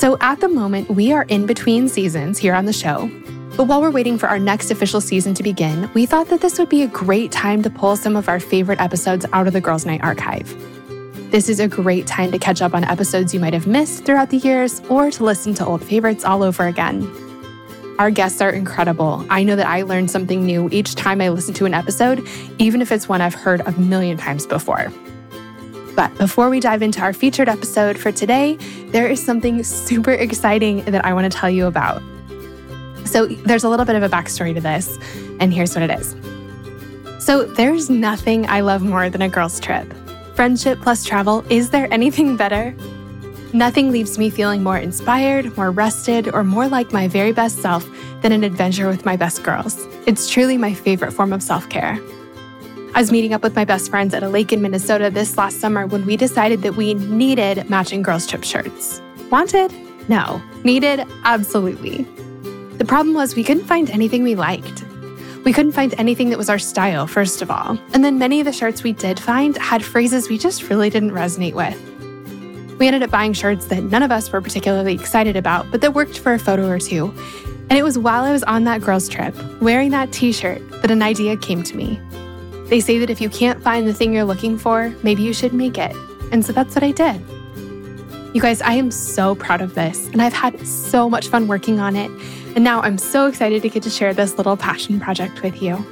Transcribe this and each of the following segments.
So, at the moment, we are in between seasons here on the show. But while we're waiting for our next official season to begin, we thought that this would be a great time to pull some of our favorite episodes out of the Girls' Night archive. This is a great time to catch up on episodes you might have missed throughout the years or to listen to old favorites all over again. Our guests are incredible. I know that I learn something new each time I listen to an episode, even if it's one I've heard a million times before. But before we dive into our featured episode for today, there is something super exciting that I want to tell you about. So, there's a little bit of a backstory to this, and here's what it is. So, there's nothing I love more than a girls' trip. Friendship plus travel, is there anything better? Nothing leaves me feeling more inspired, more rested, or more like my very best self than an adventure with my best girls. It's truly my favorite form of self care. I was meeting up with my best friends at a lake in Minnesota this last summer when we decided that we needed matching girls' trip shirts. Wanted? No. Needed? Absolutely. The problem was we couldn't find anything we liked. We couldn't find anything that was our style, first of all. And then many of the shirts we did find had phrases we just really didn't resonate with. We ended up buying shirts that none of us were particularly excited about, but that worked for a photo or two. And it was while I was on that girls' trip, wearing that t shirt, that an idea came to me. They say that if you can't find the thing you're looking for, maybe you should make it. And so that's what I did. You guys, I am so proud of this, and I've had so much fun working on it. And now I'm so excited to get to share this little passion project with you.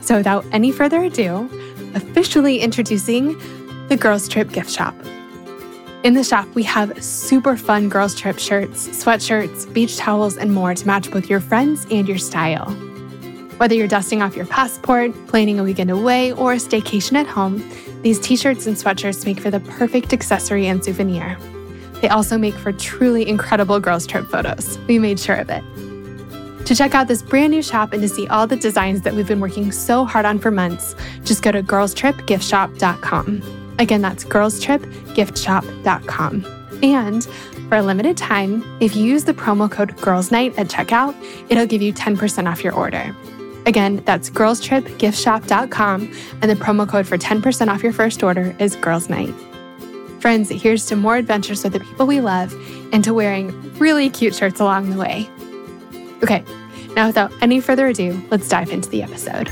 So, without any further ado, officially introducing the Girls Trip Gift Shop. In the shop, we have super fun girls' trip shirts, sweatshirts, beach towels, and more to match both your friends and your style. Whether you're dusting off your passport, planning a weekend away, or a staycation at home, these t shirts and sweatshirts make for the perfect accessory and souvenir. They also make for truly incredible girls' trip photos. We made sure of it. To check out this brand new shop and to see all the designs that we've been working so hard on for months, just go to girlstripgiftshop.com. Again, that's girlstripgiftshop.com. And for a limited time, if you use the promo code GIRLSNIGHT at checkout, it'll give you 10% off your order. Again, that's girlstripgiftshop.com, and the promo code for 10% off your first order is Girls Night. Friends, here's to more adventures with the people we love and to wearing really cute shirts along the way. Okay, now without any further ado, let's dive into the episode.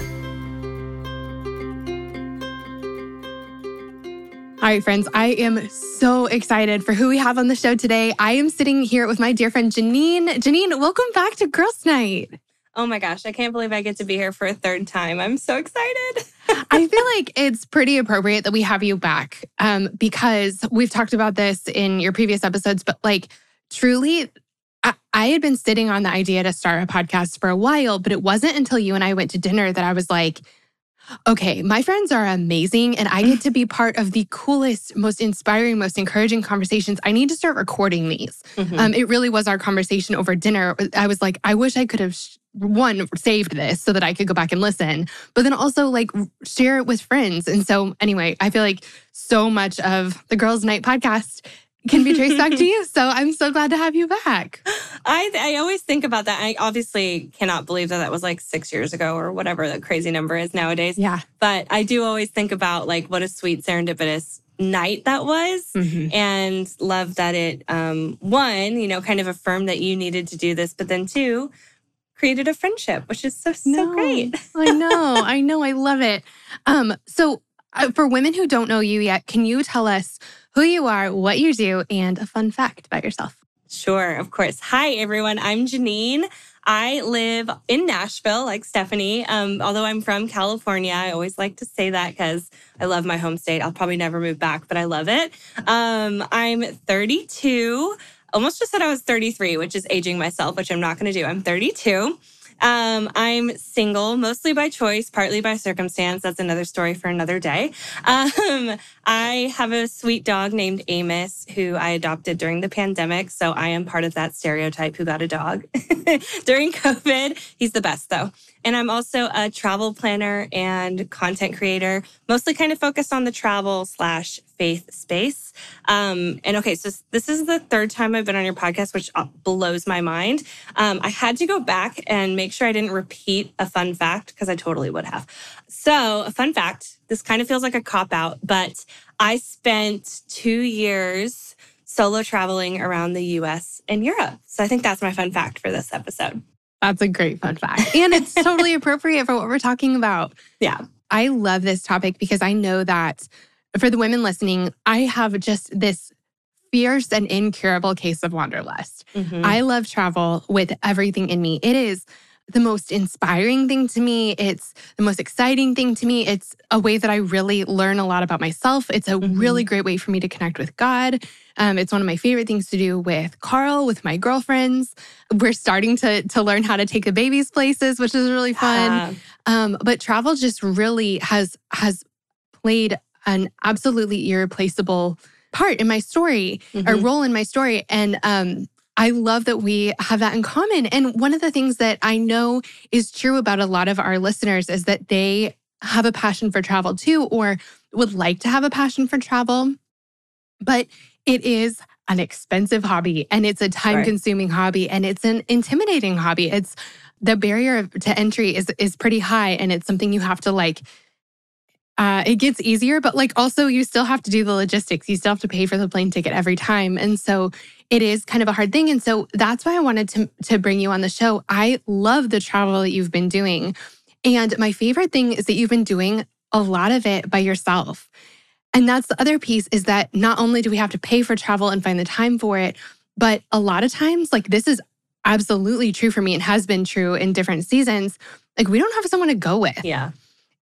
All right, friends, I am so excited for who we have on the show today. I am sitting here with my dear friend Janine. Janine, welcome back to Girls Night. Oh my gosh, I can't believe I get to be here for a third time. I'm so excited. I feel like it's pretty appropriate that we have you back um, because we've talked about this in your previous episodes, but like truly, I, I had been sitting on the idea to start a podcast for a while, but it wasn't until you and I went to dinner that I was like, okay, my friends are amazing and I get to be part of the coolest, most inspiring, most encouraging conversations. I need to start recording these. Mm-hmm. Um, it really was our conversation over dinner. I was like, I wish I could have one saved this so that I could go back and listen, but then also like share it with friends. And so anyway, I feel like so much of the Girls Night podcast can be traced back to you. So I'm so glad to have you back. I I always think about that. I obviously cannot believe that that was like 6 years ago or whatever the crazy number is nowadays. Yeah. But I do always think about like what a sweet serendipitous night that was mm-hmm. and love that it um one, you know, kind of affirmed that you needed to do this, but then two, created a friendship, which is so, so no, great. I know. I know. I love it. Um, so, uh, for women who don't know you yet, can you tell us who you are, what you do, and a fun fact about yourself? Sure, of course. Hi, everyone. I'm Janine. I live in Nashville, like Stephanie. Um, although I'm from California, I always like to say that because I love my home state. I'll probably never move back, but I love it. Um, I'm 32 almost just said I was 33, which is aging myself, which I'm not going to do. I'm 32. Um, I'm single, mostly by choice, partly by circumstance. That's another story for another day. Um, I have a sweet dog named Amos who I adopted during the pandemic. So I am part of that stereotype who got a dog during COVID. He's the best though. And I'm also a travel planner and content creator, mostly kind of focused on the travel slash faith space. Um, and okay, so this is the third time I've been on your podcast, which uh, blows my mind. Um, I had to go back and make sure I didn't repeat a fun fact because I totally would have. So, a fun fact this kind of feels like a cop out, but I spent two years solo traveling around the US and Europe. So, I think that's my fun fact for this episode. That's a great fun fact. And it's totally appropriate for what we're talking about. Yeah. I love this topic because I know that for the women listening, I have just this fierce and incurable case of wanderlust. Mm-hmm. I love travel with everything in me. It is the most inspiring thing to me. It's the most exciting thing to me. It's a way that I really learn a lot about myself. It's a mm-hmm. really great way for me to connect with God. Um, it's one of my favorite things to do with Carl, with my girlfriends. We're starting to to learn how to take the babies places, which is really fun. Yeah. Um, but travel just really has has played an absolutely irreplaceable part in my story mm-hmm. or role in my story. And um, I love that we have that in common. And one of the things that I know is true about a lot of our listeners is that they have a passion for travel too, or would like to have a passion for travel. But it is an expensive hobby and it's a time consuming right. hobby and it's an intimidating hobby. It's the barrier to entry is is pretty high and it's something you have to like uh, it gets easier, but like also you still have to do the logistics. You still have to pay for the plane ticket every time. And so it is kind of a hard thing. And so that's why I wanted to, to bring you on the show. I love the travel that you've been doing. And my favorite thing is that you've been doing a lot of it by yourself. And that's the other piece is that not only do we have to pay for travel and find the time for it, but a lot of times, like this is absolutely true for me and has been true in different seasons. Like we don't have someone to go with. Yeah.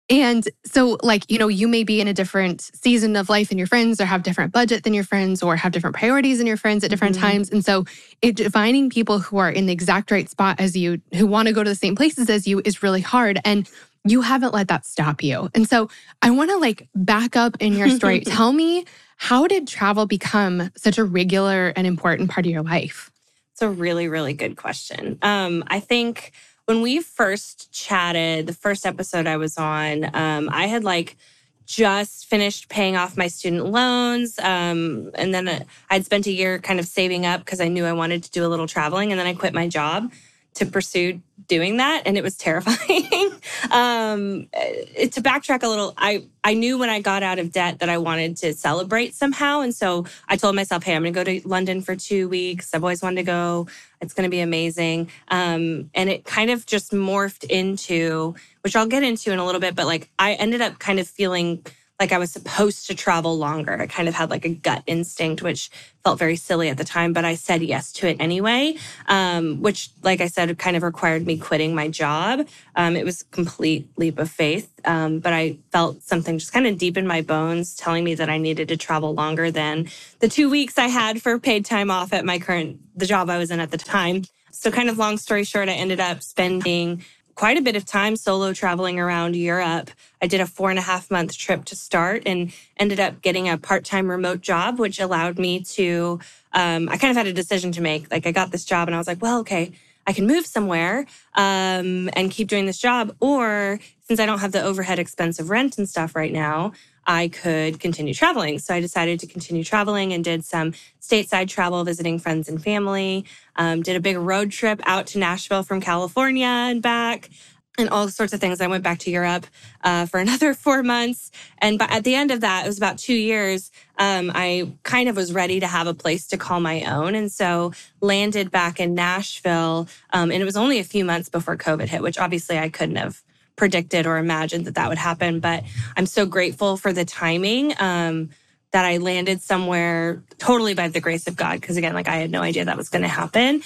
And so, like, you know, you may be in a different season of life than your friends, or have different budget than your friends, or have different priorities than your friends at different mm-hmm. times. And so, it, finding people who are in the exact right spot as you, who want to go to the same places as you, is really hard. And you haven't let that stop you. And so, I want to like back up in your story. Tell me, how did travel become such a regular and important part of your life? It's a really, really good question. Um, I think when we first chatted, the first episode I was on, um, I had like just finished paying off my student loans. Um, and then uh, I'd spent a year kind of saving up because I knew I wanted to do a little traveling. And then I quit my job to pursue doing that and it was terrifying. Um, eh, to backtrack a little i i knew when i got out of debt that i wanted to celebrate somehow and so i told myself hey i'm going to go to london for two weeks. I've always wanted to go. It's going to be amazing. Um, and it kind of just morphed into which i'll get into in a little bit but like i ended up kind of feeling like I was supposed to travel longer. I kind of had like a gut instinct, which felt very silly at the time, but I said yes to it anyway, um, which, like I said, kind of required me quitting my job. Um, it was complete leap of faith, um, but I felt something just kind of deep in my bones telling me that I needed to travel longer than the two weeks I had for paid time off at my current, the job I was in at the time. So, kind of long story short, I ended up spending quite a bit of time solo traveling around Europe. I did a four and a half month trip to start and ended up getting a part time remote job, which allowed me to. Um, I kind of had a decision to make. Like, I got this job and I was like, well, okay, I can move somewhere um, and keep doing this job. Or since I don't have the overhead expense of rent and stuff right now, I could continue traveling. So I decided to continue traveling and did some stateside travel, visiting friends and family. Um, did a big road trip out to Nashville from California and back. And all sorts of things. I went back to Europe uh, for another four months. And at the end of that, it was about two years. Um, I kind of was ready to have a place to call my own. And so landed back in Nashville. Um, and it was only a few months before COVID hit, which obviously I couldn't have predicted or imagined that that would happen. But I'm so grateful for the timing um, that I landed somewhere totally by the grace of God. Because again, like I had no idea that was going to happen,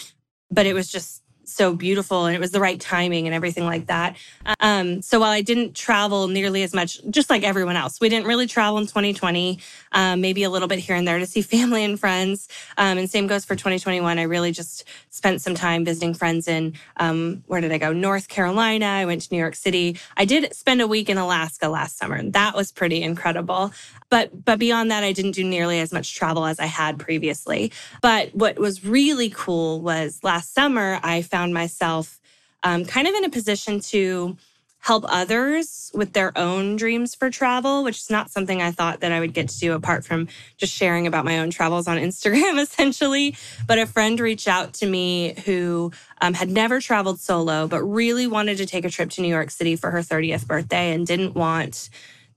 but it was just so beautiful and it was the right timing and everything like that. Um, so while I didn't travel nearly as much, just like everyone else, we didn't really travel in 2020, um, maybe a little bit here and there to see family and friends. Um, and same goes for 2021. I really just spent some time visiting friends in, um, where did I go? North Carolina. I went to New York City. I did spend a week in Alaska last summer. And that was pretty incredible. But but beyond that, I didn't do nearly as much travel as I had previously. But what was really cool was last summer I found myself um, kind of in a position to help others with their own dreams for travel, which is not something I thought that I would get to do apart from just sharing about my own travels on Instagram, essentially. But a friend reached out to me who um, had never traveled solo, but really wanted to take a trip to New York City for her 30th birthday and didn't want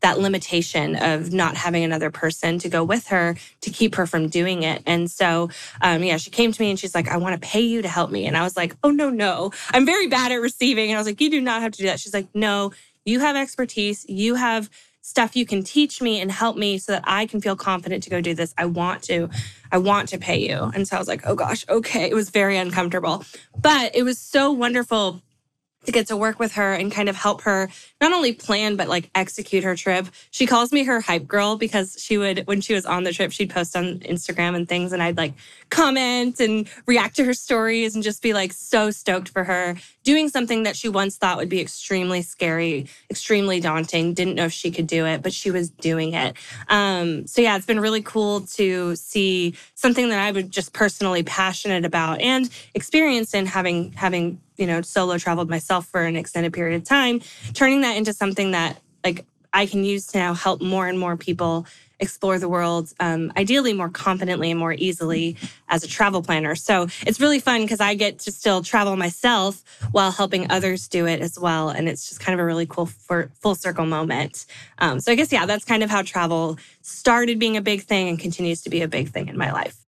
that limitation of not having another person to go with her to keep her from doing it. And so, um, yeah, she came to me and she's like, I want to pay you to help me. And I was like, oh, no, no. I'm very bad at receiving. And I was like, you do not have to do that. She's like, no, you have expertise. You have stuff you can teach me and help me so that I can feel confident to go do this. I want to. I want to pay you. And so I was like, oh gosh, okay. It was very uncomfortable. But it was so wonderful to get to work with her and kind of help her not only plan but like execute her trip. She calls me her hype girl because she would when she was on the trip she'd post on Instagram and things and I'd like comment and react to her stories and just be like so stoked for her doing something that she once thought would be extremely scary, extremely daunting, didn't know if she could do it, but she was doing it. Um, so yeah, it's been really cool to see something that I was just personally passionate about and experience in having having you know, solo traveled myself for an extended period of time, turning that into something that like I can use to now help more and more people explore the world, um, ideally more confidently and more easily as a travel planner. So it's really fun because I get to still travel myself while helping others do it as well. And it's just kind of a really cool for, full circle moment. Um, so I guess, yeah, that's kind of how travel started being a big thing and continues to be a big thing in my life.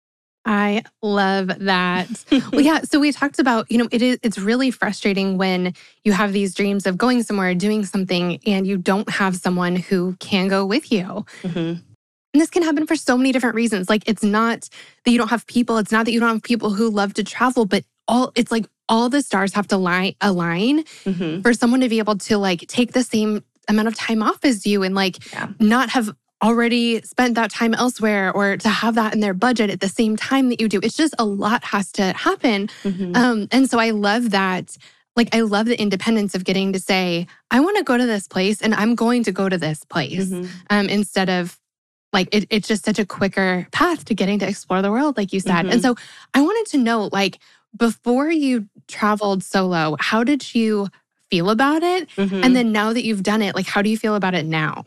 I love that. well, yeah. So we talked about, you know, it is it's really frustrating when you have these dreams of going somewhere, doing something, and you don't have someone who can go with you. Mm-hmm. And this can happen for so many different reasons. Like it's not that you don't have people, it's not that you don't have people who love to travel, but all it's like all the stars have to lie align mm-hmm. for someone to be able to like take the same amount of time off as you and like yeah. not have already spent that time elsewhere or to have that in their budget at the same time that you do. It's just a lot has to happen. Mm-hmm. Um, and so I love that. Like, I love the independence of getting to say, I want to go to this place and I'm going to go to this place mm-hmm. um, instead of like it, it's just such a quicker path to getting to explore the world, like you said. Mm-hmm. And so I wanted to know, like, before you traveled solo, how did you feel about it? Mm-hmm. And then now that you've done it, like, how do you feel about it now?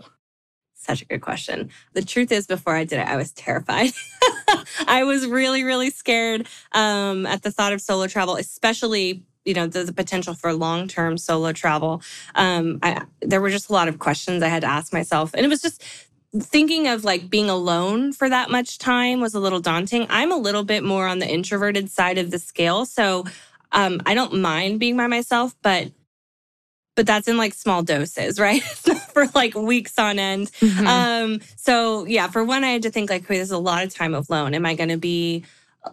Such a good question. The truth is, before I did it, I was terrified. I was really, really scared um, at the thought of solo travel, especially you know the, the potential for long-term solo travel. Um, I, there were just a lot of questions I had to ask myself, and it was just thinking of like being alone for that much time was a little daunting. I'm a little bit more on the introverted side of the scale, so um, I don't mind being by myself, but but that's in like small doses, right? For like weeks on end. Mm-hmm. Um, so yeah, for one, I had to think like, okay, there's a lot of time alone. Am I going to be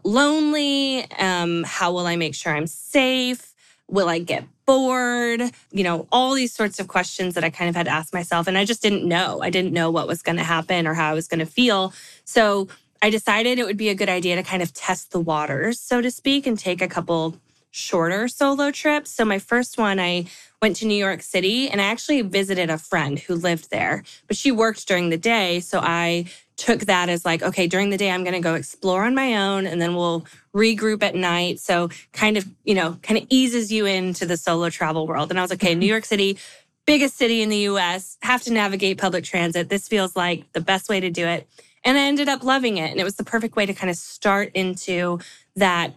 lonely? Um, how will I make sure I'm safe? Will I get bored? You know, all these sorts of questions that I kind of had to ask myself. And I just didn't know. I didn't know what was going to happen or how I was going to feel. So I decided it would be a good idea to kind of test the waters, so to speak, and take a couple shorter solo trips. So my first one, I went to New York City and I actually visited a friend who lived there, but she worked during the day. So I took that as like, okay, during the day, I'm going to go explore on my own and then we'll regroup at night. So kind of, you know, kind of eases you into the solo travel world. And I was like, okay, mm-hmm. New York City, biggest city in the US, have to navigate public transit. This feels like the best way to do it. And I ended up loving it. And it was the perfect way to kind of start into that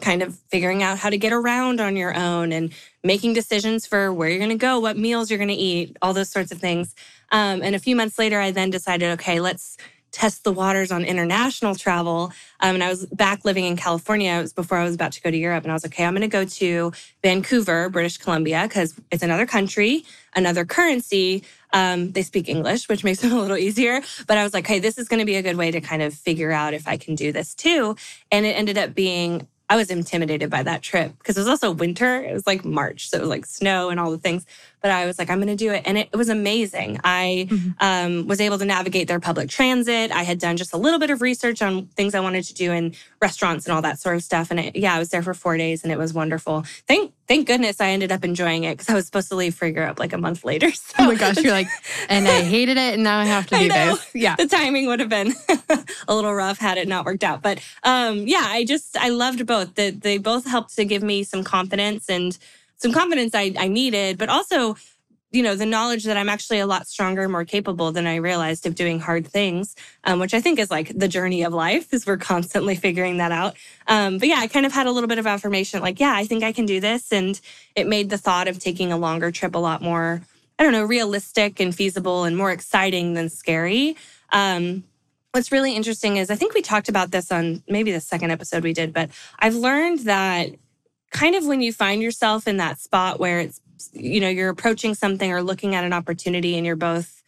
kind of figuring out how to get around on your own and making decisions for where you're going to go, what meals you're going to eat, all those sorts of things. Um, and a few months later, I then decided, okay, let's test the waters on international travel. Um, and I was back living in California. It was before I was about to go to Europe. And I was okay, I'm going to go to Vancouver, British Columbia, because it's another country, another currency. Um, they speak English, which makes it a little easier. But I was like, hey, this is going to be a good way to kind of figure out if I can do this too. And it ended up being I was intimidated by that trip because it was also winter. It was like March. So it was like snow and all the things. But I was like, I'm going to do it. And it, it, was amazing. I mm-hmm. um, was able to navigate their public transit. I had done just a little bit of research on things I wanted to do in restaurants and all that sort of stuff. And it, yeah, I was there for four days and it was wonderful. Thank thank goodness I ended up enjoying it because I was supposed to leave for Europe like a month later. So. Oh my gosh, you're like, and I hated it, and now I have to do this. Yeah, the timing would have been a little rough had it not worked out. But um, yeah, I just I loved both. That they both helped to give me some confidence and some confidence I, I needed, but also you know the knowledge that i'm actually a lot stronger more capable than i realized of doing hard things um, which i think is like the journey of life is we're constantly figuring that out. Um, but yeah i kind of had a little bit of affirmation like yeah i think i can do this and it made the thought of taking a longer trip a lot more i don't know realistic and feasible and more exciting than scary. Um, what's really interesting is i think we talked about this on maybe the second episode we did but i've learned that kind of when you find yourself in that spot where it's you know you're approaching something or looking at an opportunity and you're both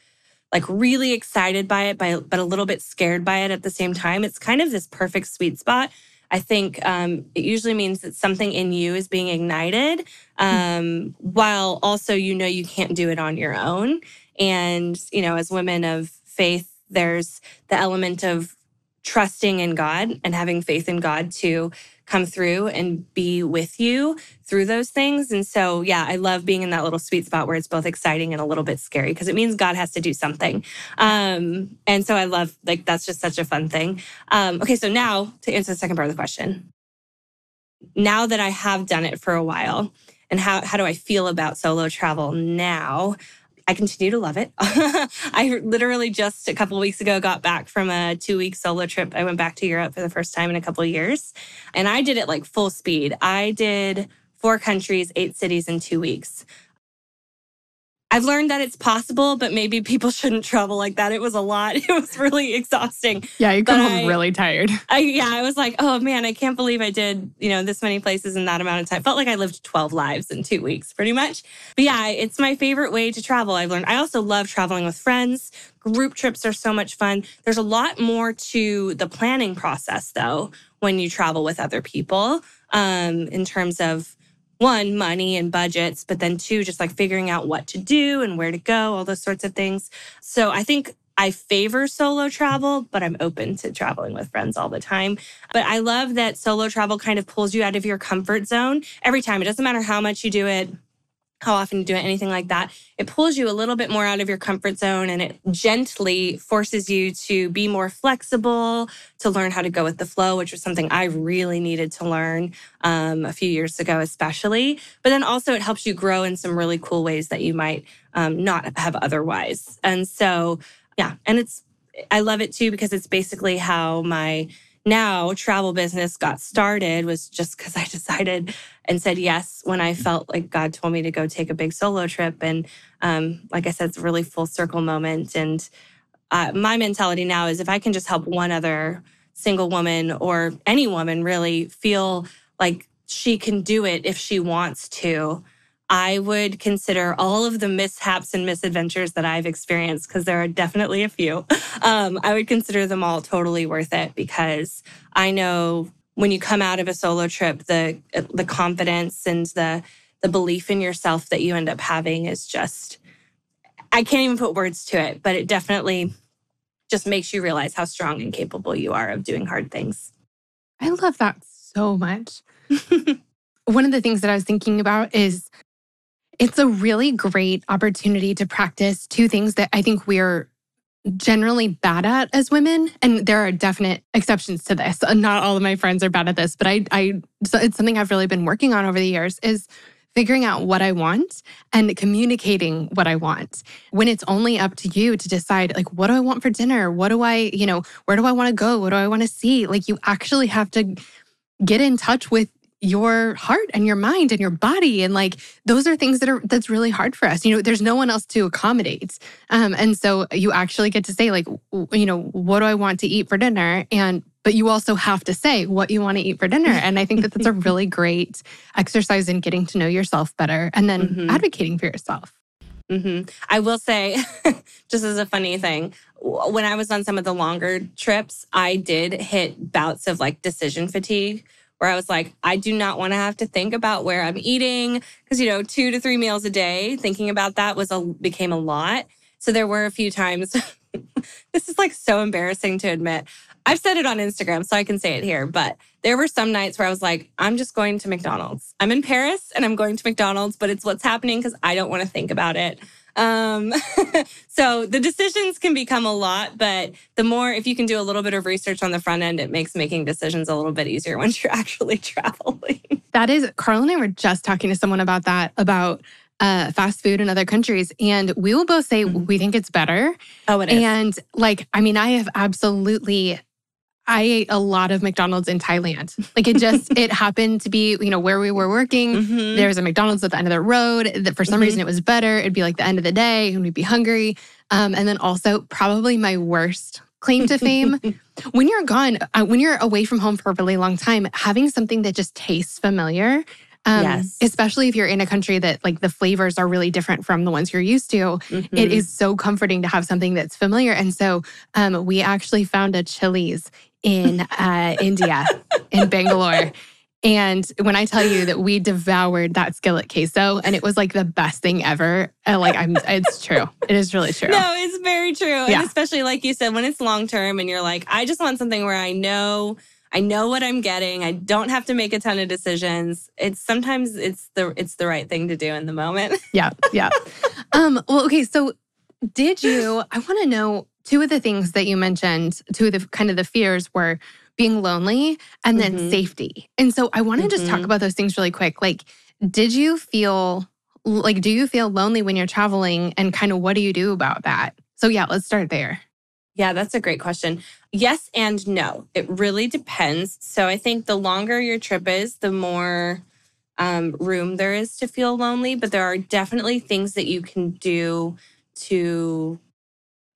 like really excited by it by, but a little bit scared by it at the same time it's kind of this perfect sweet spot. I think um, it usually means that something in you is being ignited um, while also you know you can't do it on your own. And you know as women of faith there's the element of trusting in god and having faith in god to come through and be with you through those things. And so, yeah, I love being in that little sweet spot where it's both exciting and a little bit scary because it means God has to do something. Um, and so I love, like, that's just such a fun thing. Um, okay, so now to answer the second part of the question. Now that I have done it for a while, and how, how do I feel about solo travel now? I continue to love it. I literally just a couple weeks ago got back from a two week solo trip. I went back to Europe for the first time in a couple of years, and I did it like full speed. I did four countries, eight cities in two weeks. I've learned that it's possible, but maybe people shouldn't travel like that. It was a lot. It was really exhausting. Yeah, you come but home I, really tired. I, yeah, I was like, oh man, I can't believe I did, you know, this many places in that amount of time. Felt like I lived 12 lives in two weeks, pretty much. But yeah, it's my favorite way to travel. I've learned. I also love traveling with friends. Group trips are so much fun. There's a lot more to the planning process, though, when you travel with other people, um, in terms of one, money and budgets, but then two, just like figuring out what to do and where to go, all those sorts of things. So I think I favor solo travel, but I'm open to traveling with friends all the time. But I love that solo travel kind of pulls you out of your comfort zone every time. It doesn't matter how much you do it, how often you do it, anything like that. It pulls you a little bit more out of your comfort zone and it gently forces you to be more flexible, to learn how to go with the flow, which was something I really needed to learn um, a few years ago, especially. But then also it helps you grow in some really cool ways that you might um, not have otherwise. And so, yeah, and it's, I love it too because it's basically how my now travel business got started was just because I decided and said yes when I felt like God told me to go take a big solo trip. And um, like I said, it's a really full circle moment. And uh, my mentality now is if I can just help one other single woman or any woman really feel like she can do it if she wants to, I would consider all of the mishaps and misadventures that I've experienced, because there are definitely a few. Um, I would consider them all totally worth it because I know when you come out of a solo trip, the the confidence and the the belief in yourself that you end up having is just I can't even put words to it, but it definitely just makes you realize how strong and capable you are of doing hard things. I love that so much. One of the things that I was thinking about is it's a really great opportunity to practice two things that I think we're generally bad at as women and there are definite exceptions to this. Uh, not all of my friends are bad at this but i i it's something i've really been working on over the years is figuring out what i want and communicating what i want. When it's only up to you to decide like what do i want for dinner? What do i you know where do i want to go? What do i want to see? Like you actually have to get in touch with your heart and your mind and your body. And like those are things that are that's really hard for us. You know there's no one else to accommodate. Um and so you actually get to say like you know what do i want to eat for dinner? And but you also have to say what you want to eat for dinner. And i think that that's a really great exercise in getting to know yourself better and then mm-hmm. advocating for yourself. Mm-hmm. i will say just as a funny thing when i was on some of the longer trips i did hit bouts of like decision fatigue where I was like, I do not want to have to think about where I'm eating because you know, two to three meals a day. Thinking about that was a became a lot. So there were a few times. this is like so embarrassing to admit. I've said it on Instagram, so I can say it here. But there were some nights where I was like, I'm just going to McDonald's. I'm in Paris and I'm going to McDonald's, but it's what's happening because I don't want to think about it. Um, so the decisions can become a lot, but the more, if you can do a little bit of research on the front end, it makes making decisions a little bit easier once you're actually traveling. That is, Carl and I were just talking to someone about that, about uh, fast food in other countries. And we will both say mm-hmm. we think it's better. Oh, it is. And like, I mean, I have absolutely I ate a lot of McDonald's in Thailand. Like it just it happened to be, you know, where we were working. Mm-hmm. There was a McDonald's at the end of the road. That for some mm-hmm. reason it was better. It'd be like the end of the day and we'd be hungry. Um, and then also probably my worst claim to fame. when you're gone, uh, when you're away from home for a really long time, having something that just tastes familiar um, yes. Especially if you're in a country that like the flavors are really different from the ones you're used to. Mm-hmm. It is so comforting to have something that's familiar. And so um, we actually found a Chili's in uh, India, in Bangalore. And when I tell you that we devoured that skillet queso and it was like the best thing ever, uh, like I'm, it's true. It is really true. No, it's very true. Yeah. And especially like you said, when it's long term and you're like, I just want something where I know I know what I'm getting. I don't have to make a ton of decisions. It's sometimes it's the it's the right thing to do in the moment. yeah, yeah. um, well, okay. So, did you? I want to know two of the things that you mentioned. Two of the kind of the fears were being lonely and then mm-hmm. safety. And so, I want to mm-hmm. just talk mm-hmm. about those things really quick. Like, did you feel like do you feel lonely when you're traveling, and kind of what do you do about that? So, yeah, let's start there. Yeah, that's a great question. Yes and no. It really depends. So I think the longer your trip is, the more um, room there is to feel lonely. But there are definitely things that you can do to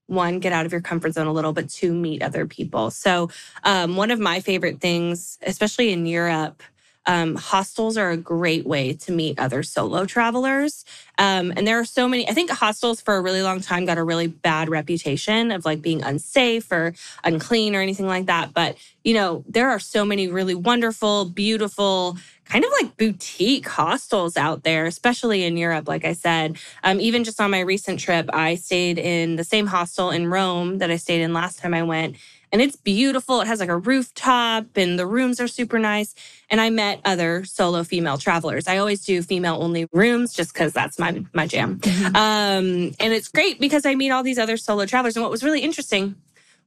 one get out of your comfort zone a little but to meet other people so um, one of my favorite things especially in europe um, hostels are a great way to meet other solo travelers. Um, and there are so many, I think hostels for a really long time got a really bad reputation of like being unsafe or unclean or anything like that. But, you know, there are so many really wonderful, beautiful, kind of like boutique hostels out there, especially in Europe, like I said. Um, even just on my recent trip, I stayed in the same hostel in Rome that I stayed in last time I went and it's beautiful. It has like a rooftop and the rooms are super nice. And I met other solo female travelers. I always do female only rooms just because that's my my jam. Mm-hmm. Um, and it's great because I meet all these other solo travelers. And what was really interesting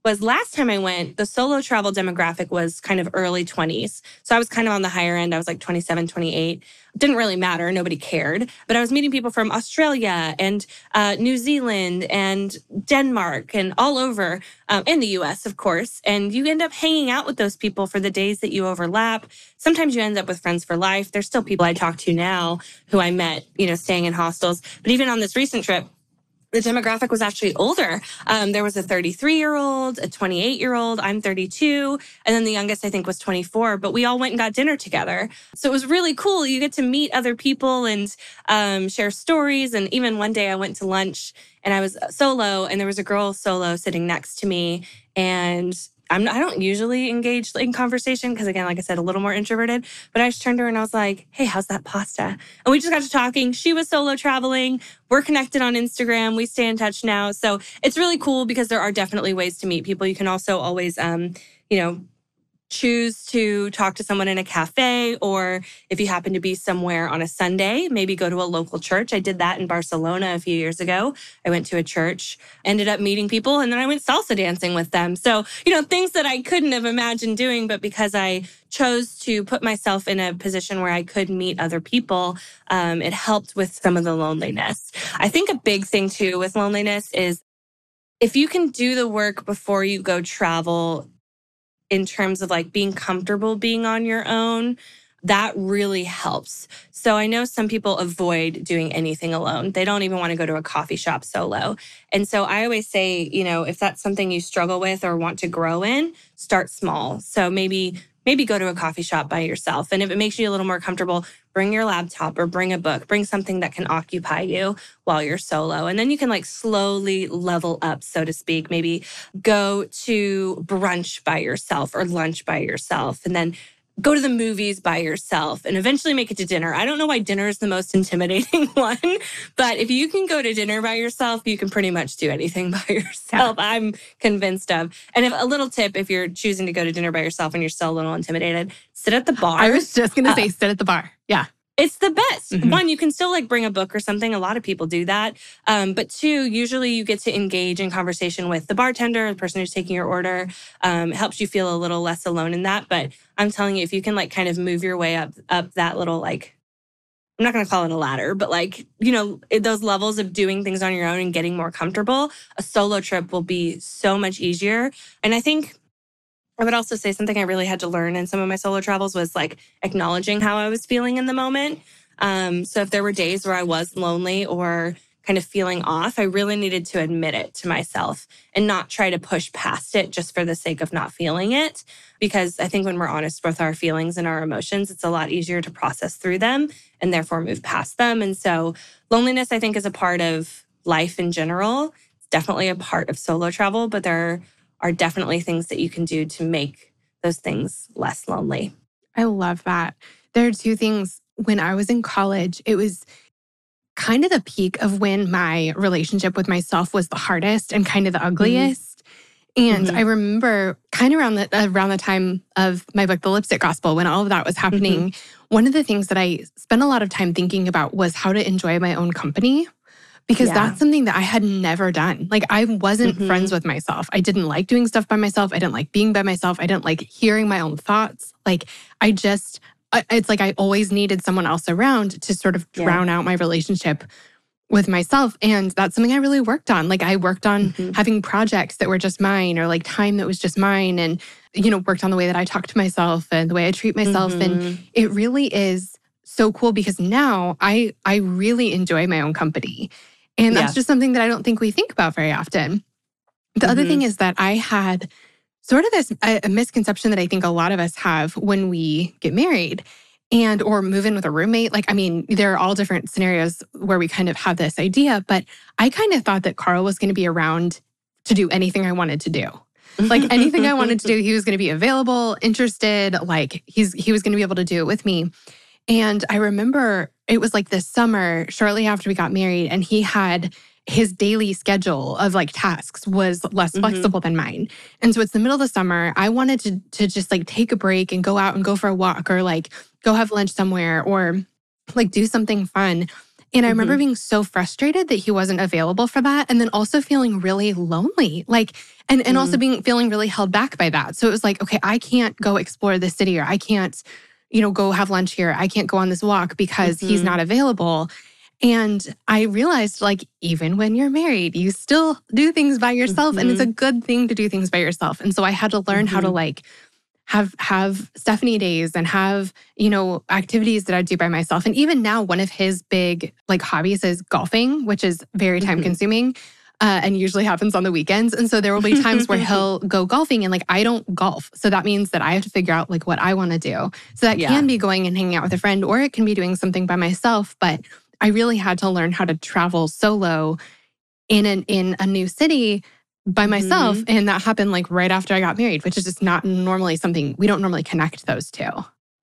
was last time I went, the solo travel demographic was kind of early 20s. So I was kind of on the higher end. I was like 27, 28. didn't really matter. Nobody cared. But I was meeting people from Australia and uh, New Zealand and Denmark and all over, um, and the US, of course. And you end up hanging out with those people for the days that you overlap. Sometimes you end up with friends for life. There's still people I talk to now who I met, you know, staying in hostels. But even on this recent trip, the demographic was actually older. Um, there was a 33 year old, a 28 year old, I'm 32, and then the youngest I think was 24. But we all went and got dinner together. So it was really cool. You get to meet other people and um, share stories. And even one day I went to lunch and I was solo, and there was a girl solo sitting next to me. And I'm I don't usually engage in conversation because again, like I said, a little more introverted. But I just turned to her and I was like, "Hey, how's that pasta?" And we just got to talking. She was solo traveling. We're connected on Instagram. We stay in touch now, so it's really cool because there are definitely ways to meet people. You can also always, um, you know, choose to talk to someone in a cafe, or if you happen to be somewhere on a Sunday, maybe go to a local church. I did that in Barcelona a few years ago. I went to a church, ended up meeting people, and then I went salsa dancing with them. So, you know, things that I couldn't have imagined doing, but because I chose to put myself in a position where I could meet other people, um, it helped with some of the loneliness. I think a big thing too with loneliness is if you can do the work before you go travel, in terms of like being comfortable being on your own, that really helps. So I know some people avoid doing anything alone. They don't even want to go to a coffee shop solo. And so I always say, you know, if that's something you struggle with or want to grow in, start small. So maybe maybe go to a coffee shop by yourself. And if it makes you a little more comfortable, bring your laptop or bring a book, bring something that can occupy you while you're solo. And then you can like slowly level up, so to speak. Maybe go to brunch by yourself or lunch by yourself and then go to the movies by yourself and eventually make it to dinner. I don't know why dinner is the most intimidating one, but if you can go to dinner by yourself, you can pretty much do anything by yourself. Yeah. I'm convinced of. And if a little tip, if you're choosing to go to dinner by yourself and you're still a little intimidated, sit at the bar. I was just going to uh, say, sit at the bar. Yeah. It's the best. Mm-hmm. One, you can still like bring a book or something. A lot of people do that. Um, but two, usually you get to engage in conversation with the bartender, the person who's taking your order. Um, it helps you feel a little less alone in that. But I'm telling you, if you can like kind of move your way up up that little like I'm not going to call it a ladder, but like, you know, those levels of doing things on your own and getting more comfortable, a solo trip will be so much easier. And I think I would also say something I really had to learn in some of my solo travels was like acknowledging how I was feeling in the moment. Um, so if there were days where I was lonely or kind of feeling off, I really needed to admit it to myself and not try to push past it just for the sake of not feeling it. Because I think when we're honest with our feelings and our emotions, it's a lot easier to process through them and therefore move past them. And so loneliness, I think, is a part of life in general. It's definitely a part of solo travel, but there are are definitely things that you can do to make those things less lonely. I love that. There are two things. When I was in college, it was kind of the peak of when my relationship with myself was the hardest and kind of the mm-hmm. ugliest. Mm-hmm. And mm-hmm. I remember kind of around the around the time of my book, The Lipstick Gospel, when all of that was happening, mm-hmm. one of the things that I spent a lot of time thinking about was how to enjoy my own company because yeah. that's something that I had never done. Like I wasn't mm-hmm. friends with myself. I didn't like doing stuff by myself. I didn't like being by myself. I didn't like hearing my own thoughts. Like I just it's like I always needed someone else around to sort of drown yeah. out my relationship with myself and that's something I really worked on. Like I worked on mm-hmm. having projects that were just mine or like time that was just mine and you know worked on the way that I talk to myself and the way I treat myself mm-hmm. and it really is so cool because now I I really enjoy my own company and that's yeah. just something that I don't think we think about very often. The mm-hmm. other thing is that I had sort of this a, a misconception that I think a lot of us have when we get married and or move in with a roommate like i mean there are all different scenarios where we kind of have this idea but i kind of thought that carl was going to be around to do anything i wanted to do like anything i wanted to do he was going to be available interested like he's he was going to be able to do it with me and I remember it was like this summer, shortly after we got married, and he had his daily schedule of like tasks was less mm-hmm. flexible than mine. And so it's the middle of the summer. I wanted to to just like take a break and go out and go for a walk or like go have lunch somewhere or like do something fun. And I remember mm-hmm. being so frustrated that he wasn't available for that. And then also feeling really lonely. Like, and, and mm-hmm. also being feeling really held back by that. So it was like, okay, I can't go explore the city or I can't you know, go have lunch here. I can't go on this walk because mm-hmm. he's not available. And I realized, like, even when you're married, you still do things by yourself. Mm-hmm. And it's a mm-hmm. good thing to do things by yourself. And so I had to learn mm-hmm. how to, mm-hmm. like, have have Stephanie days and have, you know, activities that I do by myself. And even now, one of his big like hobbies is golfing, which is very time mm-hmm. Uh, and usually happens on the weekends. And so there will be times where he'll go golfing and like I don't golf. So that means that I have to figure out like what I want to do. So that yeah. can be going and hanging out with a friend or it can be doing something by myself. But I really had to learn how to travel solo in an in a new city by myself. Mm-hmm. And that happened like right after I got married, which is just not normally something we don't normally connect those two.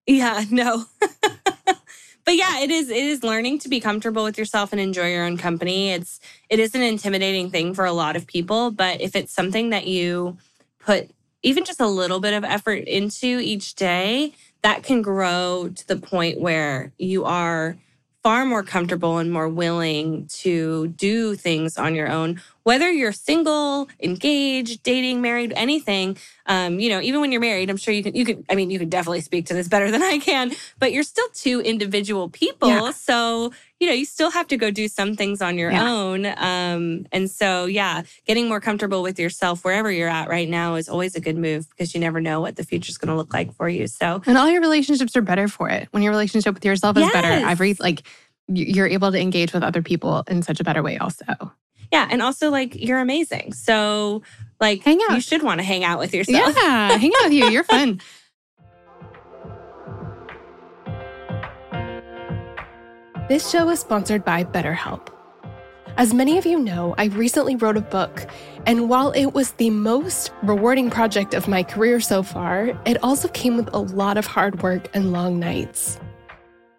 Yeah, no. but yeah, it is it is learning to be comfortable with yourself and enjoy your own company. It's it is an intimidating thing for a lot of people, but if it's something that you put even just a little bit of effort into each day, that can grow to the point where you are far more comfortable and more willing to do things on your own whether you're single, engaged, dating, married, anything, um, you know, even when you're married, I'm sure you can, you could, I mean, you could definitely speak to this better than I can, but you're still two individual people. Yeah. So, you know, you still have to go do some things on your yeah. own. Um, and so, yeah, getting more comfortable with yourself wherever you're at right now is always a good move because you never know what the future is going to look like for you. So, and all your relationships are better for it. When your relationship with yourself is yes. better, every like, you're able to engage with other people in such a better way, also. Yeah. And also, like, you're amazing. So, like, hang out. You should want to hang out with yourself. Yeah. hang out with you. You're fun. This show is sponsored by BetterHelp. As many of you know, I recently wrote a book, and while it was the most rewarding project of my career so far, it also came with a lot of hard work and long nights.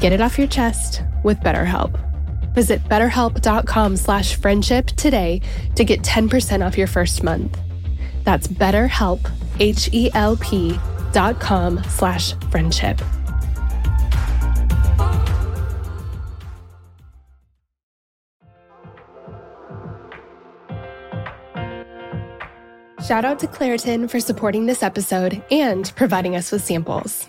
Get it off your chest with BetterHelp. Visit betterhelp.com slash friendship today to get 10% off your first month. That's betterhelp, H-E-L-P dot com slash friendship. Shout out to Claritin for supporting this episode and providing us with samples.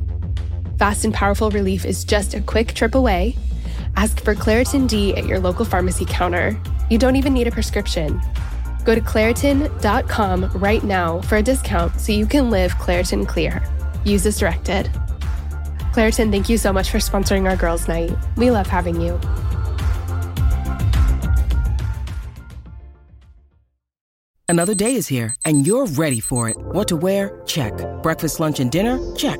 Fast and powerful relief is just a quick trip away. Ask for Claritin D at your local pharmacy counter. You don't even need a prescription. Go to Claritin.com right now for a discount so you can live Claritin Clear. Use as directed. Claritin, thank you so much for sponsoring our girls' night. We love having you. Another day is here, and you're ready for it. What to wear? Check. Breakfast, lunch, and dinner? Check.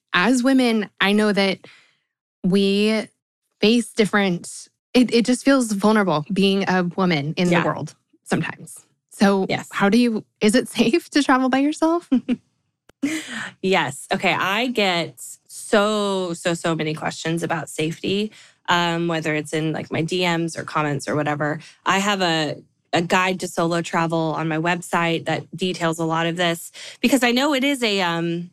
as women, I know that we face different it, it just feels vulnerable being a woman in Yeah. the world sometimes. So, Yes. how do you, is it safe to travel by yourself? Yes. Okay. I get so, so, so many questions about safety, um, whether it's in like my DMs or comments or whatever. I have a, a guide to solo travel on my website that details a lot of this because I know it is a, um,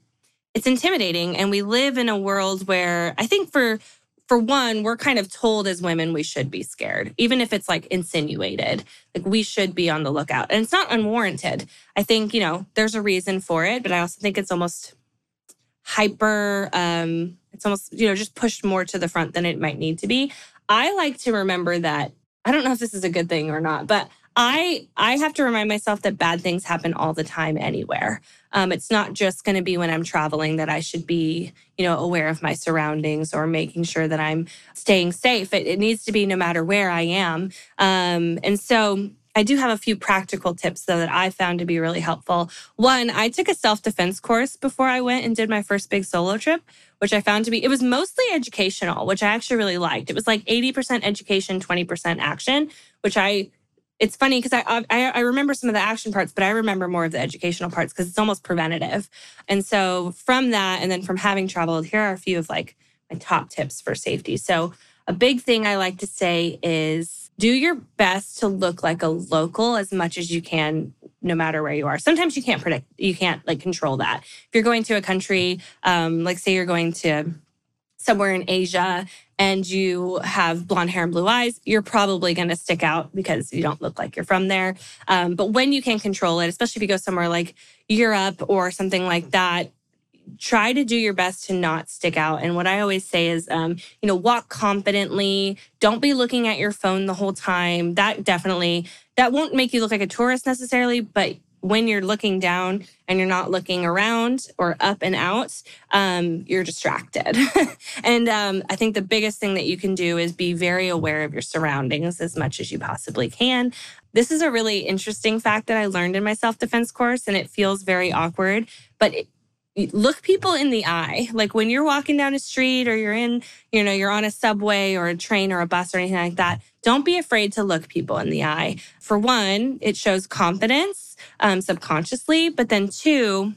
it's intimidating. And we live in a world where I think for, for one, we're kind of told as women we should be scared, even if it's like insinuated. Like we should be on the lookout. And it's not unwarranted. I think, you know, there's a reason for it, but I also think it's almost hyper, um, it's almost, you know, just pushed more to the front than it might need to be. I like to remember that I don't know if this is a good thing or not, but I I have to remind myself that bad things happen all the time anywhere. Um, it's not just going to be when I'm traveling that I should be, you know, aware of my surroundings or making sure that I'm staying safe. It, it needs to be no matter where I am. Um, and so I do have a few practical tips though that I found to be really helpful. One, I took a self-defense course before I went and did my first big solo trip, which I found to be it was mostly educational, which I actually really liked. It was like 80% education, 20% action, which I it's funny because I, I I remember some of the action parts, but I remember more of the educational parts because it's almost preventative. And so from that, and then from having traveled, here are a few of like my top tips for safety. So a big thing I like to say is do your best to look like a local as much as you can, no matter where you are. Sometimes you can't predict, you can't like control that. If you're going to a country, um, like say you're going to somewhere in Asia and you have blonde hair and blue eyes, you're probably going to stick out because you don't look like you're from there. Um, but when you can control it, especially if you go somewhere like Europe or something like that, try to do your best to not stick out. And what I always say is, um, you know, walk confidently. Don't be looking at your phone the whole time. That definitely that won't make you look like a tourist necessarily, but when you're looking down and you're not looking around or up and out, um, you're distracted. and um, I think the biggest thing that you can do is be very aware of your surroundings as much as you possibly can. This is a really interesting fact that I learned in my self defense course, and it feels very awkward, but it, look people in the eye like when you're walking down a street or you're in you know you're on a subway or a train or a bus or anything like that don't be afraid to look people in the eye for one it shows confidence um, subconsciously but then two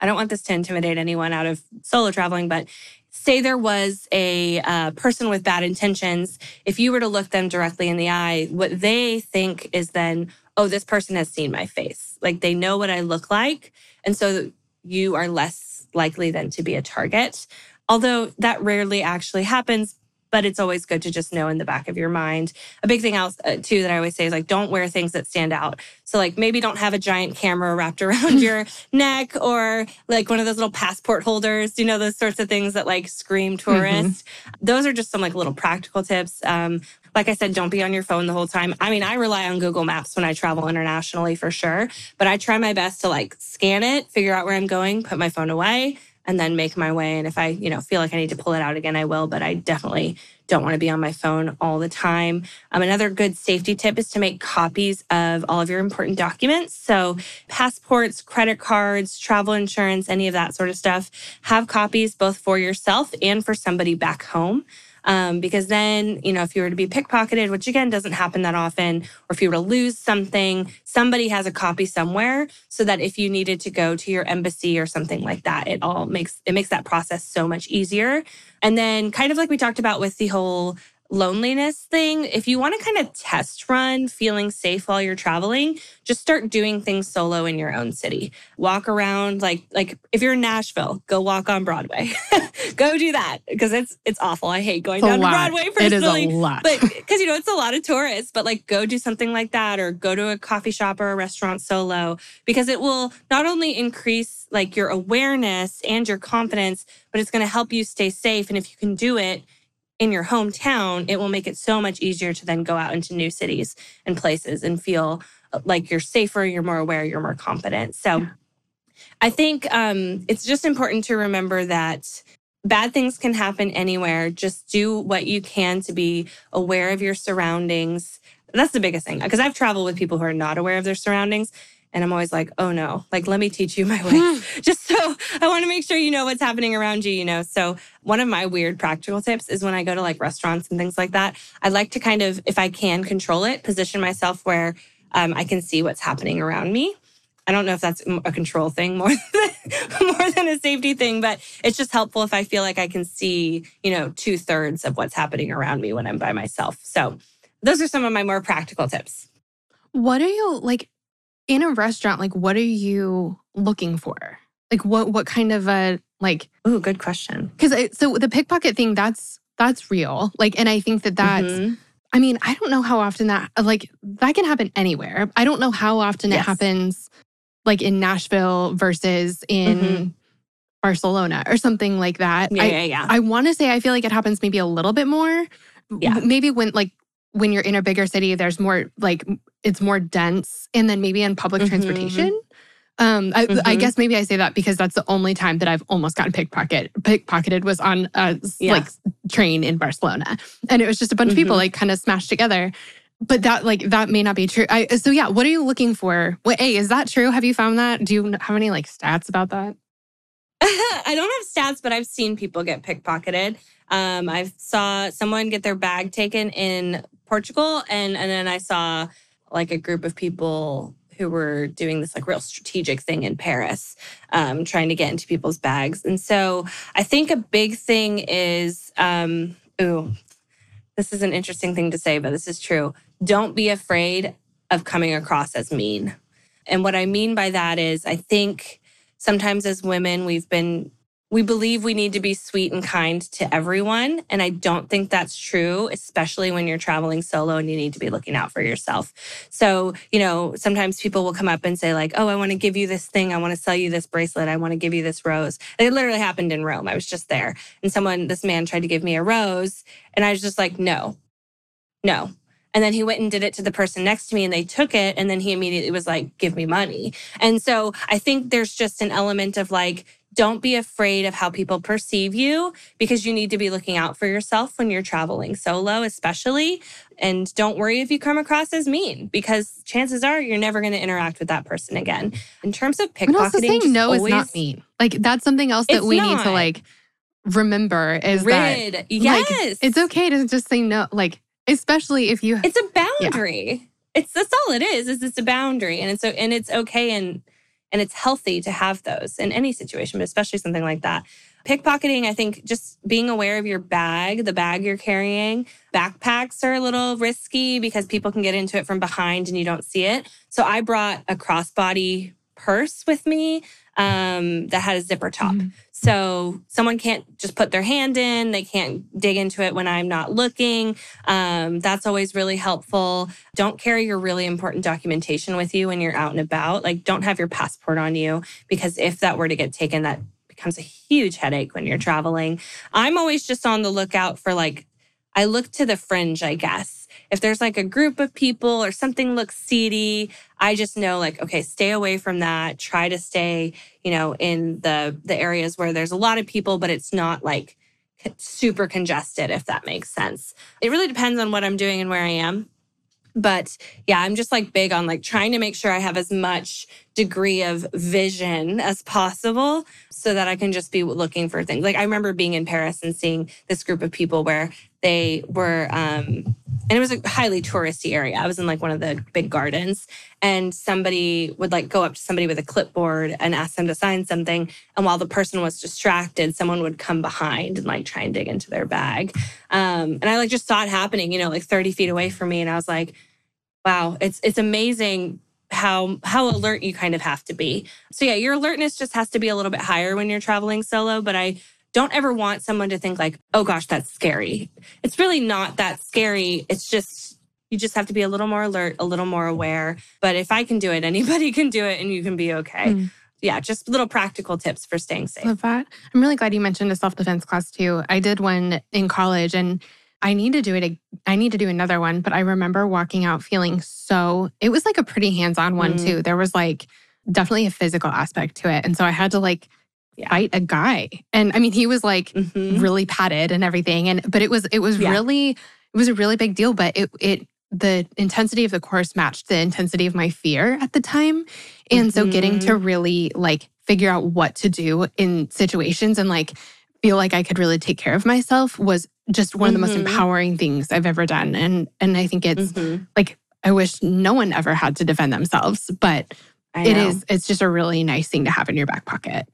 i don't want this to intimidate anyone out of solo traveling but say there was a uh, person with bad intentions if you were to look them directly in the eye what they think is then oh this person has seen my face like they know what i look like and so you are less likely than to be a target. Although that rarely actually happens, but it's always good to just know in the back of your mind. A big thing else uh, too that I always say is like don't wear things that stand out. So like maybe don't have a giant camera wrapped around your neck or like one of those little passport holders, you know those sorts of things that like scream tourist. Mm-hmm. Those are just some like little practical tips. Um, like I said, don't be on your phone the whole time. I mean, I rely on Google Maps when I travel internationally for sure, but I try my best to like scan it, figure out where I'm going, put my phone away, and then make my way. And if I, you know, feel like I need to pull it out again, I will, but I definitely don't want to be on my phone all the time. Um, another good safety tip is to make copies of all of your important documents. So, passports, credit cards, travel insurance, any of that sort of stuff. Have copies both for yourself and for somebody back home. Um, because then, you know, if you were to be pickpocketed, which again doesn't happen that often, or if you were to lose something, somebody has a copy somewhere so that if you needed to go to your embassy or something like that, it all makes it makes that process so much easier. And then kind of like we talked about with the whole loneliness thing, if you want to kind of test run feeling safe while you're traveling, just start doing things solo in your own city. Walk around like like if you're in Nashville, go walk on Broadway. go do that because it's it's awful. I hate going down to Broadway personally. It is a lot. but because you know it's a lot of tourists, but like go do something like that or go to a coffee shop or a restaurant solo because it will not only increase like your awareness and your confidence, but it's going to help you stay safe and if you can do it in your hometown, it will make it so much easier to then go out into new cities and places and feel uh, like you're safer, you're more aware, you're more confident. So I think um, it's just important to remember that bad things can happen anywhere. Just do what you can to be aware of your surroundings. That's the biggest thing because I've traveled with people who are not aware of their surroundings. And I'm always like, oh no, like, let me teach you my way. Just so I want to make sure you know what's happening around you, you know? So, one of my weird practical tips is when I go to like restaurants and things like that, I like to kind of, if I can control it, position myself where um, I can see what's happening around me. I don't know if that's a control thing more than, more than a safety thing, but it's just helpful if I feel like I can see, you know, two thirds of what's happening around me when I'm by myself. So those are some of my more practical tips. What are you like in a restaurant? Like, what are you looking for? Like, what what kind of a like? Oh, good question. Because so the pickpocket thing, that's that's real. Like, and I think that that's. Mm-hmm. I mean, I don't know how often that like that can happen anywhere. I don't know how often yes. it happens like in Nashville versus in mm-hmm. Barcelona or something like that. Yeah, I, yeah, yeah. I want to say I feel like it happens maybe a little bit more. Yeah. Maybe when like when you're in a bigger city, there's more like it's more dense, and then maybe in public mm-hmm. transportation. Um, I, mm-hmm. I, guess maybe I say that because that's the only time that I've almost gotten pickpocket pickpocketed was on a yeah. like train in Barcelona, and it was just a bunch mm-hmm. of people mm-hmm. like kind of smashed together. But that like that may not be true. I, so yeah, what are you looking for? Wait, hey, is that true? Have you found that? Do you have any like stats about that? I don't have stats, but I've seen people get pickpocketed. Um, I saw someone get their bag taken in Portugal, and and then I saw like a group of people who were doing this like real strategic thing in Paris, um, trying to get into people's bags. And so I think a big thing is, um, ooh, this is an interesting thing to say, but this is true. Don't be afraid of coming across as mean. And what I mean by that is, I think sometimes as women, we've been we believe we need to be sweet and kind to everyone. And I don't think that's true, especially when you're traveling solo and you need to be looking out for yourself. So, you know, sometimes people will come up and say, like, oh, I want to give you this thing. I want to sell you this bracelet. I want to give you this rose. It literally happened in Rome. I was just there. And someone, this man tried to give me a rose. And I was just like, no, no. And then he went and did it to the person next to me and they took it. And then he immediately was like, give me money. And so I think there's just an element of like, don't be afraid of how people perceive you because you need to be looking out for yourself when you're traveling solo, especially. And don't worry if you come across as mean because chances are you're never going to interact with that person again. In terms of pickpocketing, and also saying no always, is not mean. Like that's something else that we not. need to like remember is Rid. that yes. like it's okay to just say no. Like especially if you, it's a boundary. Yeah. It's that's all it is. Is it's a boundary, and it's so and it's okay and and it's healthy to have those in any situation, but especially something like that. Pickpocketing, I think just being aware of your bag, the bag you're carrying. Backpacks are a little risky because people can get into it from behind and you don't see it. So I brought a crossbody purse with me um, that had a zipper top. Mm-hmm. So someone can't just put their hand in, they can't dig into it when I'm not looking. Um, that's always really helpful. Don't carry your really important documentation with you when you're out and about. Like, don't have your passport on you because if that were to get taken, that becomes a huge headache when you're traveling. I'm always just on the lookout for like, I look to the fringe, I guess if there's like a group of people or something looks seedy, I just know like, okay, stay away from that. Try to stay, you know, in the the areas where there's a lot of people, but it's not like super congested, if that makes sense. It really depends on what I'm doing and where I am. But yeah, I'm just like big on like trying to make sure I have as much degree of vision as possible so that I can just be looking for things. Like I remember being in Paris and seeing this group of people where they were um and it was a highly touristy area. I was in like one of the big gardens and somebody would like go up to somebody with a clipboard and ask them to sign something and while the person was distracted, someone would come behind and like try and dig into their bag. Um and I like just saw it happening, you know, like 30 feet away from me and I was like wow, it's it's amazing how how alert you kind of have to be. So yeah, your alertness just has to be a little bit higher when you're traveling solo, but I don't ever want someone to think like, "Oh gosh, that's scary." It's really not that scary. It's just you just have to be a little more alert, a little more aware. But if I can do it, anybody can do it and you can be okay. Mm. Yeah, just little practical tips for staying safe. Love that. I'm really glad you mentioned a self-defense class too. I did one in college and I need to do it. I need to do another one, but I remember walking out feeling so, it was like a pretty hands on one mm. too. There was like definitely a physical aspect to it. And so I had to like yeah. fight a guy. And I mean, he was like mm-hmm. really padded and everything. And, but it was, it was yeah. really, it was a really big deal. But it, it, the intensity of the course matched the intensity of my fear at the time. And mm-hmm. so getting to mm-hmm. really like figure out what to do in situations and like feel like I could really take care of myself was just one mm-hmm. of the most mm-hmm. empowering things I've ever done. And and I think it's mm-hmm. like I wish no one ever had to defend themselves, but it is it's just a really nice thing to have in your back pocket.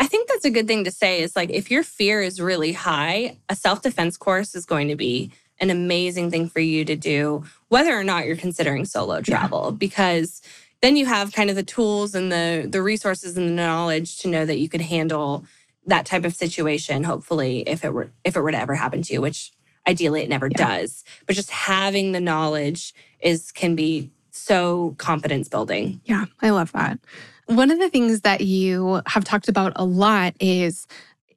I think that's a good thing to say is like if your fear is really high, a self-defense course is going to be an amazing thing for you to do whether or not you're considering solo travel yeah. because then you have kind of the tools and the the resources and the knowledge to know that you could handle that type of situation hopefully if it were if it were to ever happen to you which ideally it never yeah. does. But just having the knowledge is can be so confidence building. Yeah i love that. One of the things that you have talked about a lot is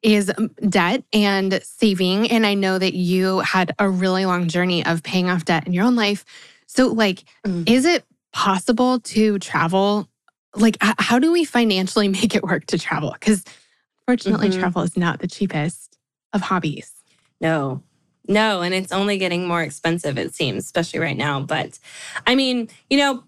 is debt and saving and i know that you had a really long journey of paying off debt in your own life. So like mm. is it possible to travel? Like how do we financially make it work to travel? Because Fortunately, mm-hmm. travel is not the cheapest of hobbies. No, no. And it's only getting more expensive, it seems, especially right now. But I mean, you know,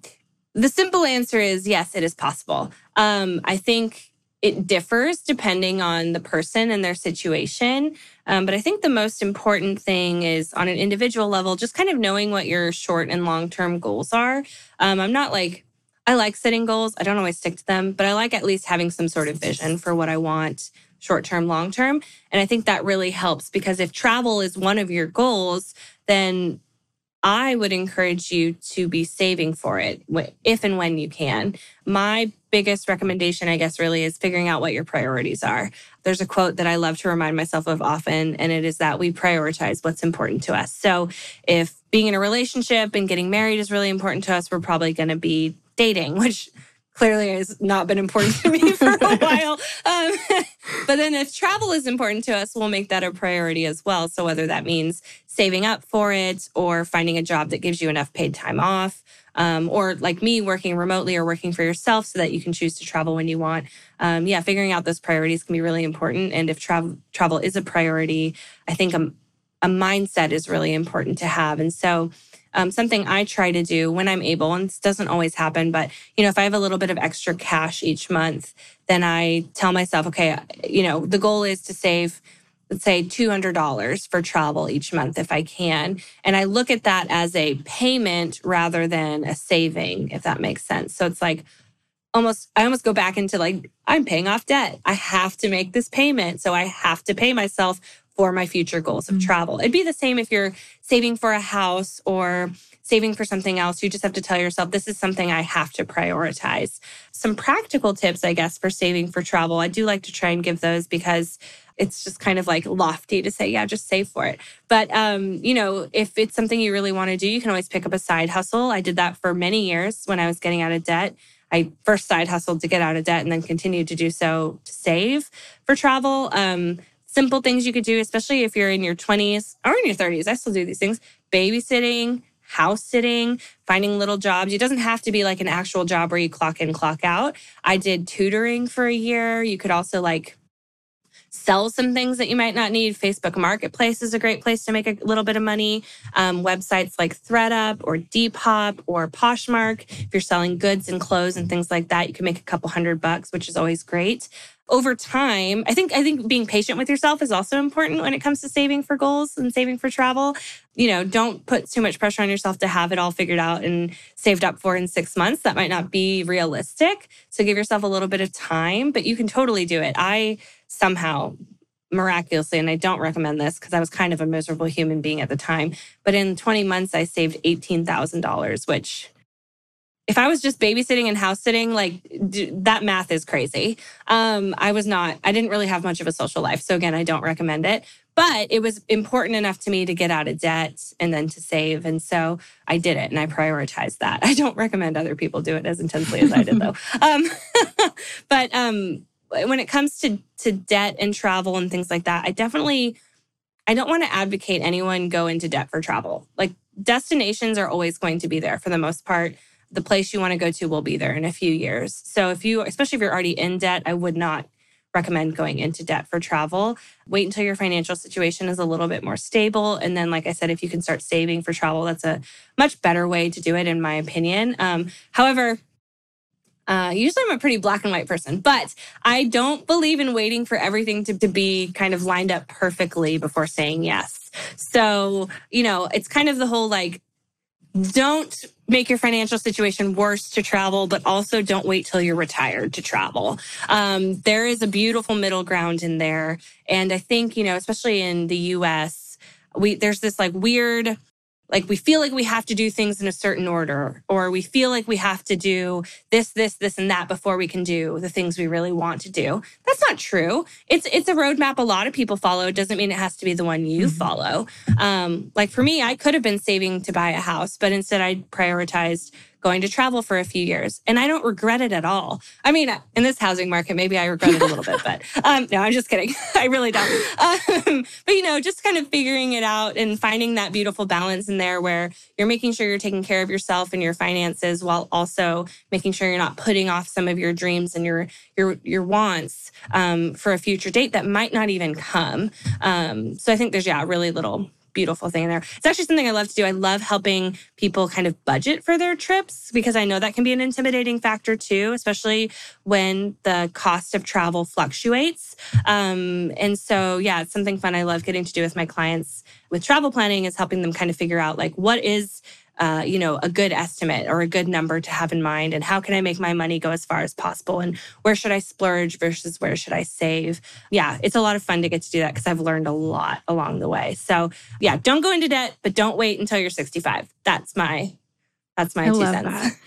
the simple answer is yes, it is possible. Um, I think it differs depending on the person and their situation. Um, but I think the most important thing is on an individual level, just kind of knowing what your short and long term goals are. Um, I'm not like I like setting goals. I don't always stick to them, but I like at least having some sort of vision for what I want short term, long term. And I think that really helps because if travel is one of your goals, then I would encourage you to be saving for it if and when you can. My biggest recommendation, I guess, really is figuring out what your priorities are. There's a quote that I love to remind myself of often, and it is that we prioritize what's important to us. So if being in a relationship and getting married is really important to us, we're probably going to be dating, which clearly has not been important to me for a while. Um, but then if travel is important to us, we'll make that a priority as well. So whether that means saving up for it or finding a job that gives you enough paid time off. Um, or like me working remotely or working for yourself so that you can choose to travel when you want. Um, yeah, figuring out those priorities can be really important. And if travel travel is a priority, I think a, a mindset is really important to have. And so um, something I try to do when I'm able, and this doesn't always happen, but you know, if I have a little bit of extra cash each month, then I tell myself, okay, you know, the goal is to save let's say $200 for travel each month if I can. And I look at that as a payment rather than a saving, if that makes sense. So it's like almost, I almost go back into like, I'm paying off debt. I have to make this payment. So I have to pay myself for my future goals of mm-hmm. travel. It'd be the same if you're saving for a house or saving for something else. You just have to tell yourself, this is something I have to prioritize. Some practical tips, I guess, for saving for travel. I do like to try and give those because it's just kind of like lofty to say, yeah, just save for it. But, um, you know, if it's something you really want to do, you can always pick up a side hustle. I did that for many years when I was getting out of debt. I first side hustled to get out of debt and then continued to do so to save for travel. Um, simple things you could do, especially if you're in your 20s or in your 30s. I still do these things babysitting, house sitting, finding little jobs. It doesn't have to be like an actual job where you clock in, clock out. I did tutoring for a year. You could also like sell some things that you might not need. Facebook Marketplace is a great place to make a little bit of money. Um, websites like ThredUp or Depop or Poshmark, if you're selling goods and clothes and things like that, you can make a couple hundred bucks, which is always great over time i think i think being patient with yourself is also important when it comes to saving for goals and saving for travel. You know don't put too much pressure on yourself to have it all figured out and saved up for in 6 months. That might not be realistic. So give yourself a little bit of time but you can totally do it. I somehow miraculously and i don't recommend this because i was kind of a miserable human being at the time but in 20 months i saved $18000 which if I was just babysitting and house sitting, like d- that math is crazy. Um, I was not, I didn't really have much of a social life. So again, I don't recommend it. But it was important enough to me to get out of debt and then to save. And so I did it and I prioritized that. I don't recommend other people do it as intensely as I did though. Um, but um, when it comes to to debt and travel and things like that, I definitely I don't want to advocate anyone go into debt for travel. Like destinations are always going to be there for the most part the place you want to go to will be there in a few years. So if you, especially if you're already in debt, I would not recommend going into debt for travel. Wait until your financial situation is a little bit more stable. And then, like I said, if you can start saving for travel, that's a much better way to do it, in my opinion. Um, however, uh, usually I'm a pretty black and white person, but I don't believe in waiting for everything to, to be kind of lined up perfectly before saying yes. So, you know, it's kind of the whole like don't make your financial situation worse to travel, but also don't wait till you're retired to travel. Um, there is a beautiful middle ground in there. And I think, you know, especially in the US, we, there's this like weird like we feel like we have to do things in a certain order or we feel like we have to do this this this and that before we can do the things we really want to do. That's not true. It's it's a roadmap a lot of people follow. It doesn't mean it has to be the one you mm-hmm. follow. Um, like for me i could have been saving to buy a house but instead i prioritized going to travel for a few years. And I don't regret it at all. I mean, in this housing market, maybe I regret it a little bit, but um, no, I'm just kidding. I really don't. Um, but, you know, just kind of figuring it out and finding that beautiful balance in there where you're making sure you're taking care of yourself and your finances while also making sure you're not putting off some of your dreams and your your your wants um, for a future date that might not even come. Um, so I think there's, yeah, really little beautiful thing there. It's actually something I love to do. I love helping people kind of budget for their trips because I know that can be an intimidating factor too, especially when the cost of travel fluctuates. Um, and so, yeah, it's something fun I love getting to do with my clients with travel planning is helping them kind of figure out like what is uh, you know, a good estimate or a good number to have in mind? And how can I make my money go as far as possible? And where should I splurge versus where should I save? Yeah, it's a lot of fun to get to do that because I've learned a lot along the way. So yeah, don't go into debt, but don't wait until you're 65. That's my that's my I two cents.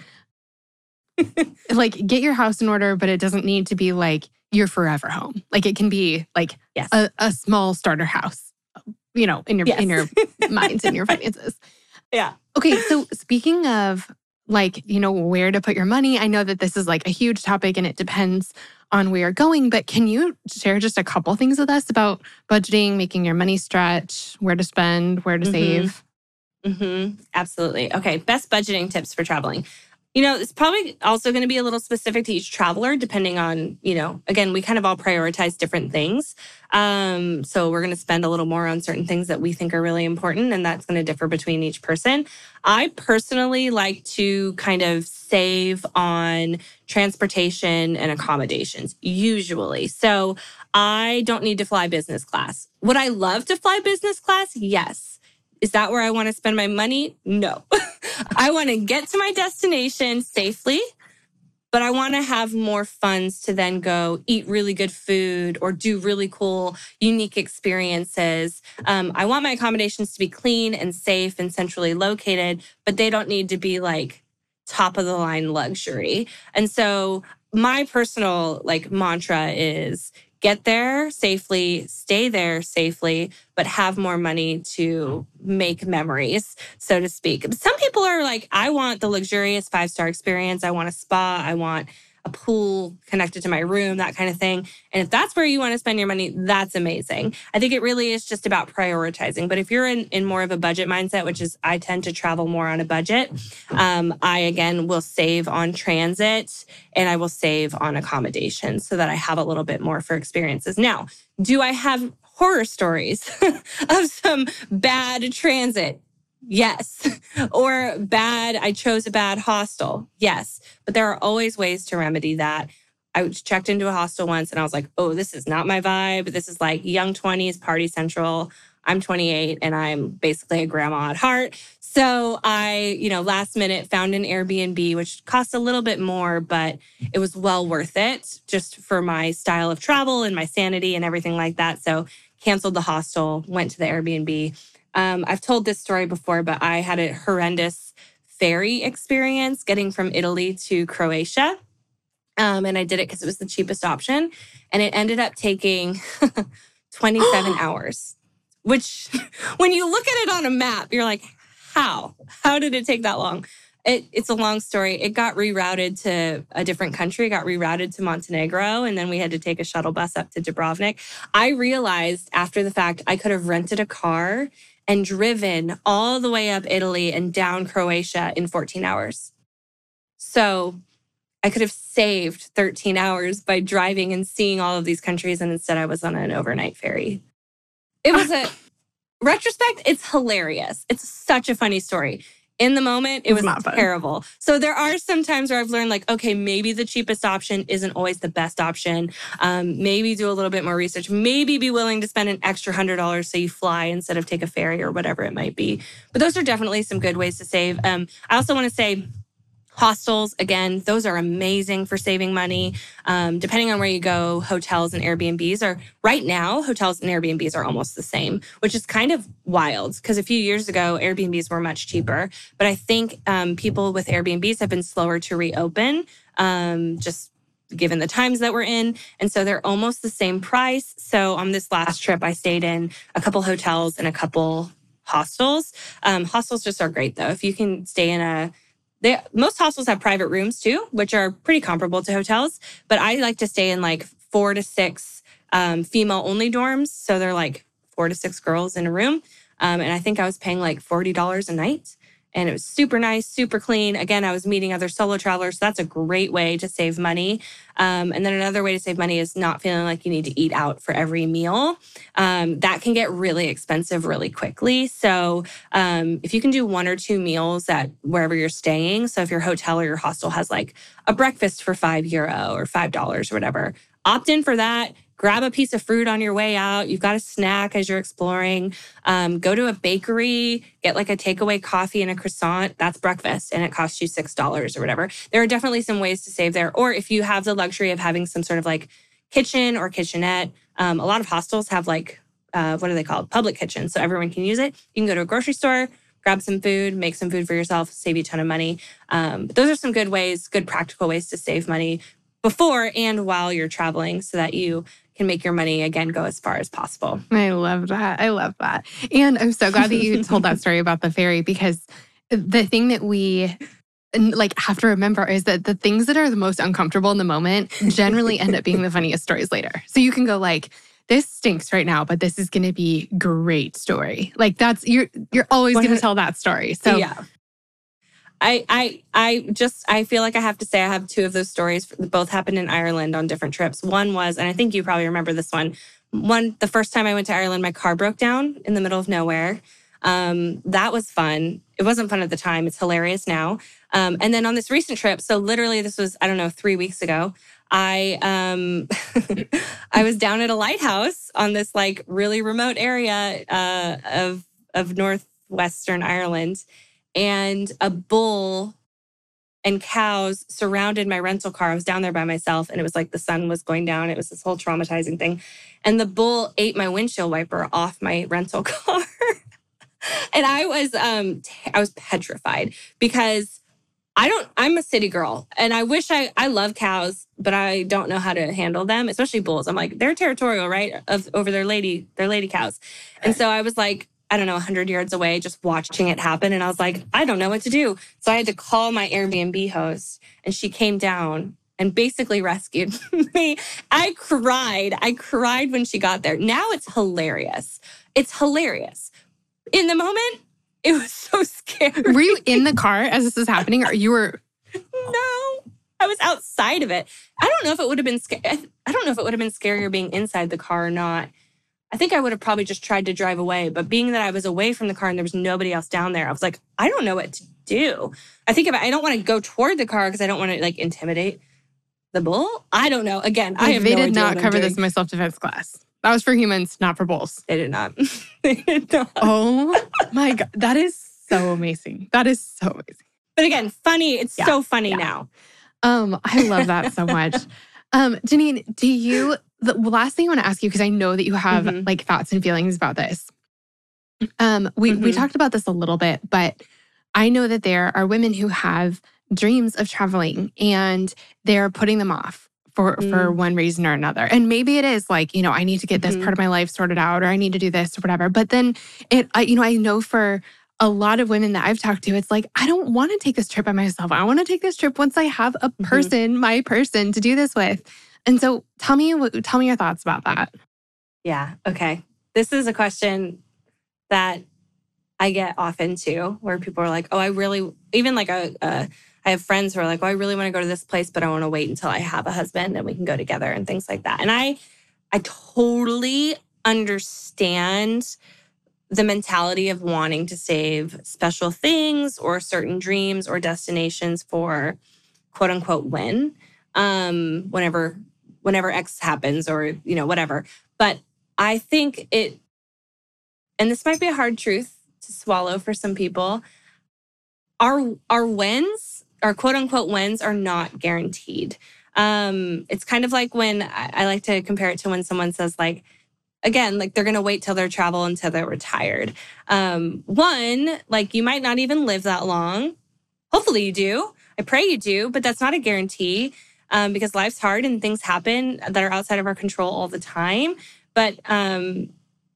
like get your house in order, but it doesn't need to be like your forever home. Like it can be like yes. a, a small starter house, you know, in your yes. in your minds and your finances. Yeah. Okay. So speaking of like, you know, where to put your money, I know that this is like a huge topic and it depends on where you're going, but can you share just a couple things with us about budgeting, making your money stretch, where to spend, where to mm-hmm. save? Mm-hmm. Absolutely. Okay. Best budgeting tips for traveling. You know, it's probably also going to be a little specific to each traveler, depending on, you know, again, we kind of all prioritize different things. Um, so we're going to spend a little more on certain things that we think are really important, and that's going to differ between each person. I personally like to kind of save on transportation and accommodations, usually. So I don't need to fly business class. Would I love to fly business class? Yes. Is that where I want to spend my money? No. I want to get to my destination safely, but I want to have more funds to then go eat really good food or do really cool, unique experiences. Um, I want my accommodations to be clean and safe and centrally located, but they don't need to be like top of the line luxury. And so my personal like mantra is get there safely, stay there safely, but have more money to make memories, so to speak. Some people are like, I want the luxurious five star experience. I want a spa. I want a pool connected to my room, that kind of thing. And if that's where you want to spend your money, that's amazing. I think it really is just about prioritizing. But if you're in, in more of a budget mindset, which is I tend to travel more on a budget, um, I again will save on transit and I will save on accommodations so that I have a little bit more for experiences. Now, do I have horror stories of some bad transit? Yes. or bad, I chose a bad hostel. Yes. But there are always ways to remedy that. I checked into a hostel once and I was like, oh, this is not my vibe. This is like young 20s, party central. I'm 28 and I'm basically a grandma at heart. So I, you know, last minute found an Airbnb, which cost a little bit more, but it was well worth it just for my style of travel and my sanity and everything like that. So canceled the hostel, went to the Airbnb. Um, I've told this story before, but I had a horrendous ferry experience getting from Italy to Croatia. Um, and I did it because it was the cheapest option. And it ended up taking 27 hours, which, when you look at it on a map, you're like, how? How did it take that long? It, it's a long story. It got rerouted to a different country, it got rerouted to Montenegro, and then we had to take a shuttle bus up to Dubrovnik. I realized after the fact I could have rented a car and driven all the way up Italy and down Croatia in 14 hours. So I could have saved 13 hours by driving and seeing all of these countries. And instead, I was on an overnight ferry. It was a retrospect, it's hilarious. It's such a funny story. In the moment, it was terrible. So there are some times where I've learned, like, okay, maybe the cheapest option isn't always the best option. Um, maybe do a little bit more research. Maybe be willing to spend an extra hundred dollars so you fly instead of take a ferry or whatever it might be. But those are definitely some good ways to save. Um, I also want to say. Hostels, again, those are amazing for saving money. Um, depending on where you go, hotels and Airbnbs are right now, hotels and Airbnbs are almost the same, which is kind of wild because a few years ago, Airbnbs were much cheaper. But I think um, people with Airbnbs have been slower to reopen, um, just given the times that we're in. And so they're almost the same price. So on this last trip, I stayed in a couple hotels and a couple hostels. Um, hostels just are great though. If you can stay in a they, most hostels have private rooms too, which are pretty comparable to hotels. But I like to stay in like four to six um, female only dorms. So they're like four to six girls in a room. Um, and I think I was paying like $40 a night. And it was super nice, super clean. Again, I was meeting other solo travelers. So that's a great way to save money. Um, and then another way to save money is not feeling like you need to eat out for every meal. Um, that can get really expensive really quickly. So um, if you can do one or two meals at wherever you're staying, so if your hotel or your hostel has like a breakfast for five euro or five dollars or whatever, opt in for that. Grab a piece of fruit on your way out. You've got a snack as you're exploring. Um, go to a bakery, get like a takeaway coffee and a croissant. That's breakfast, and it costs you six dollars or whatever. There are definitely some ways to save there. Or if you have the luxury of having some sort of like kitchen or kitchenette, um, a lot of hostels have like uh, what are they called? Public kitchens, so everyone can use it. You can go to a grocery store, grab some food, make some food for yourself, save you a ton of money. Um, those are some good ways, good practical ways to save money before and while you're traveling, so that you can make your money again go as far as possible. I love that. I love that. And I'm so glad that you told that story about the ferry because the thing that we like have to remember is that the things that are the most uncomfortable in the moment generally end up being the funniest stories later. So you can go like this stinks right now, but this is going to be great story. Like that's you're you're always going to tell that story. So yeah. I I I just I feel like I have to say I have two of those stories. Both happened in Ireland on different trips. One was, and I think you probably remember this one. One, the first time I went to Ireland, my car broke down in the middle of nowhere. Um, that was fun. It wasn't fun at the time. It's hilarious now. Um, and then on this recent trip, so literally this was I don't know three weeks ago. I um I was down at a lighthouse on this like really remote area uh, of of northwestern Ireland, and a bull and cows surrounded my rental car. I was down there by myself, and it was like the sun was going down. It was this whole traumatizing thing, and the bull ate my windshield wiper off my rental car, and I was um I was petrified because. I don't I'm a city girl and I wish I I love cows but I don't know how to handle them especially bulls. I'm like they're territorial, right? Of over their lady their lady cows. And so I was like I don't know 100 yards away just watching it happen and I was like I don't know what to do. So I had to call my Airbnb host and she came down and basically rescued me. I cried. I cried when she got there. Now it's hilarious. It's hilarious. In the moment it was so scary. were you in the car as this was happening or you were No, I was outside of it. I don't know if it would have been. Sca- I I don't know if it would have been scarier being inside the car or not. I think I would have probably just tried to drive away. But being that I was away from the car and there was nobody else down there, I was like, I don't know what to do. I think if I don't want to go toward the car because I don't want to like intimidate the bull. I don't know. Again, I have they no did not cover this in my self-defense class. That was for humans, not for bulls. They did not. they did not. Oh my god, that is so amazing. That is so amazing. But again, funny. It's Yeah, so funny yeah. now. Um, I love that so much. Um, Janine, do you the last thing I want to ask you, because I know that you have Mhm. like thoughts and feelings about this. Um, we we Mhm. talked about this a little bit, but I know that there are women who have dreams of traveling and they're putting them off for for one reason or another. And maybe it is like, you know, I need to get this Mhm. part of my life sorted out or I need to do this or whatever. But then it I, you know, I know for a lot of women that I've talked to, it's like, I don't want to take this trip by myself. I want to take this trip once I have a Mhm. person, my person to do this with. And so tell me tell me your thoughts about that. Yeah. Okay. This is a question that I get often too, where people are like, "Oh, I really," even like a, a I have friends who are like, "Oh, I really want to go to this place, but I want to wait until I have a husband and we can go together and things like that." And I, I totally understand the mentality of wanting to save special things or certain dreams or destinations for quote unquote when um whenever whenever x happens or you know whatever but i think it and this might be a hard truth to swallow for some people our our wins our quote unquote wins are not guaranteed um it's kind of like when I, I like to compare it to when someone says like again, like they're going to wait till they're travel until they're retired. Um, one, like you might not even live that long. Hopefully you do. I pray you do, but that's not a guarantee um, because life's hard and things happen that are outside of our control all the time. But um,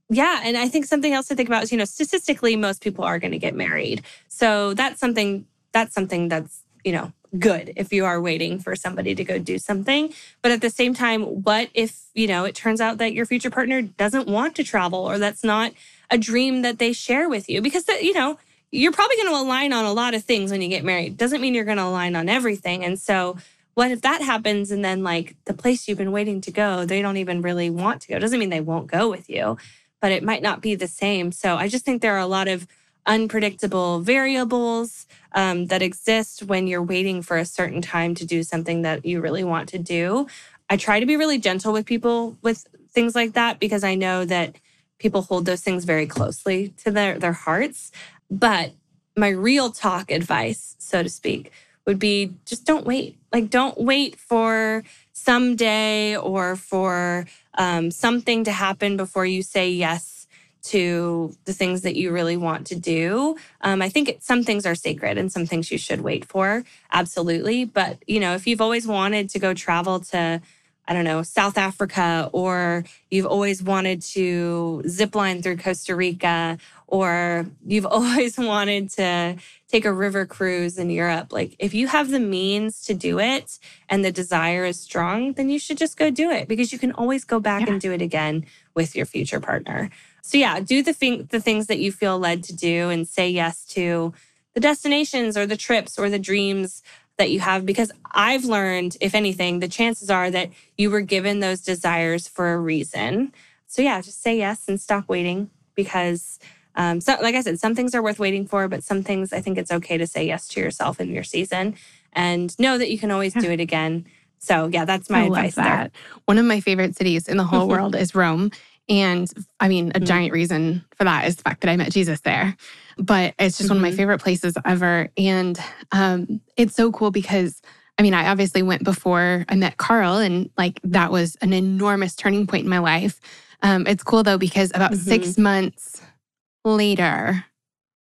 yeah, and I think something else to think about is, you know, statistically, most people are going to get married. So that's something that's something that's, you know, good if you are waiting for somebody to go do something. But at the same time, what if, you know, it turns out that your future partner doesn't want to travel or that's not a dream that they share with you? Because, you know, you're probably going to align on a lot of things when you get married. Doesn't mean you're going to align on everything. And so, what if that happens and then, like, the place you've been waiting to go, they don't even really want to go? It Doesn't mean they won't go with you, but it might not be the same. So, I just think there are a lot of unpredictable variables um, that exist when you're waiting for a certain time to do something that you really want to do. I try to be really gentle with people with things like that because I know that people hold those things very closely to their, their hearts. But my real talk advice, so to speak, would be just don't wait. Like, don't wait for someday or for um, something to happen before you say yes to the things that you really want to do. Um, I think it, some things are sacred and some things you should wait for, absolutely. But, you know, if you've always wanted to go travel to, I don't know, South Africa, or you've always wanted to zip line through Costa Rica, or you've always wanted to take a river cruise in Europe, like if you have the means to do it and the desire is strong, then you should just go do it because you can always go back yeah. and do it again with your future partner. So yeah, do the thing the things that you feel led to do and say yes to the destinations or the trips or the dreams that you have because I've learned if anything the chances are that you were given those desires for a reason. So yeah, just say yes and stop waiting because um, so like I said, some things are worth waiting for, but some things I think it's okay to say yes to yourself in your season and know that you can always do it again. So yeah, that's my I advice there. One of my favorite cities in the whole world is Rome. And I mean, a mm-hmm. giant reason for that is the fact that I met Jesus there. But it's just mm-hmm. one of my mm-hmm. favorite places ever. And um, it's so cool because I mean, I obviously went before I met Carl, and like that was an enormous turning point in my life. Um, it's cool though, because about mm-hmm. six months later,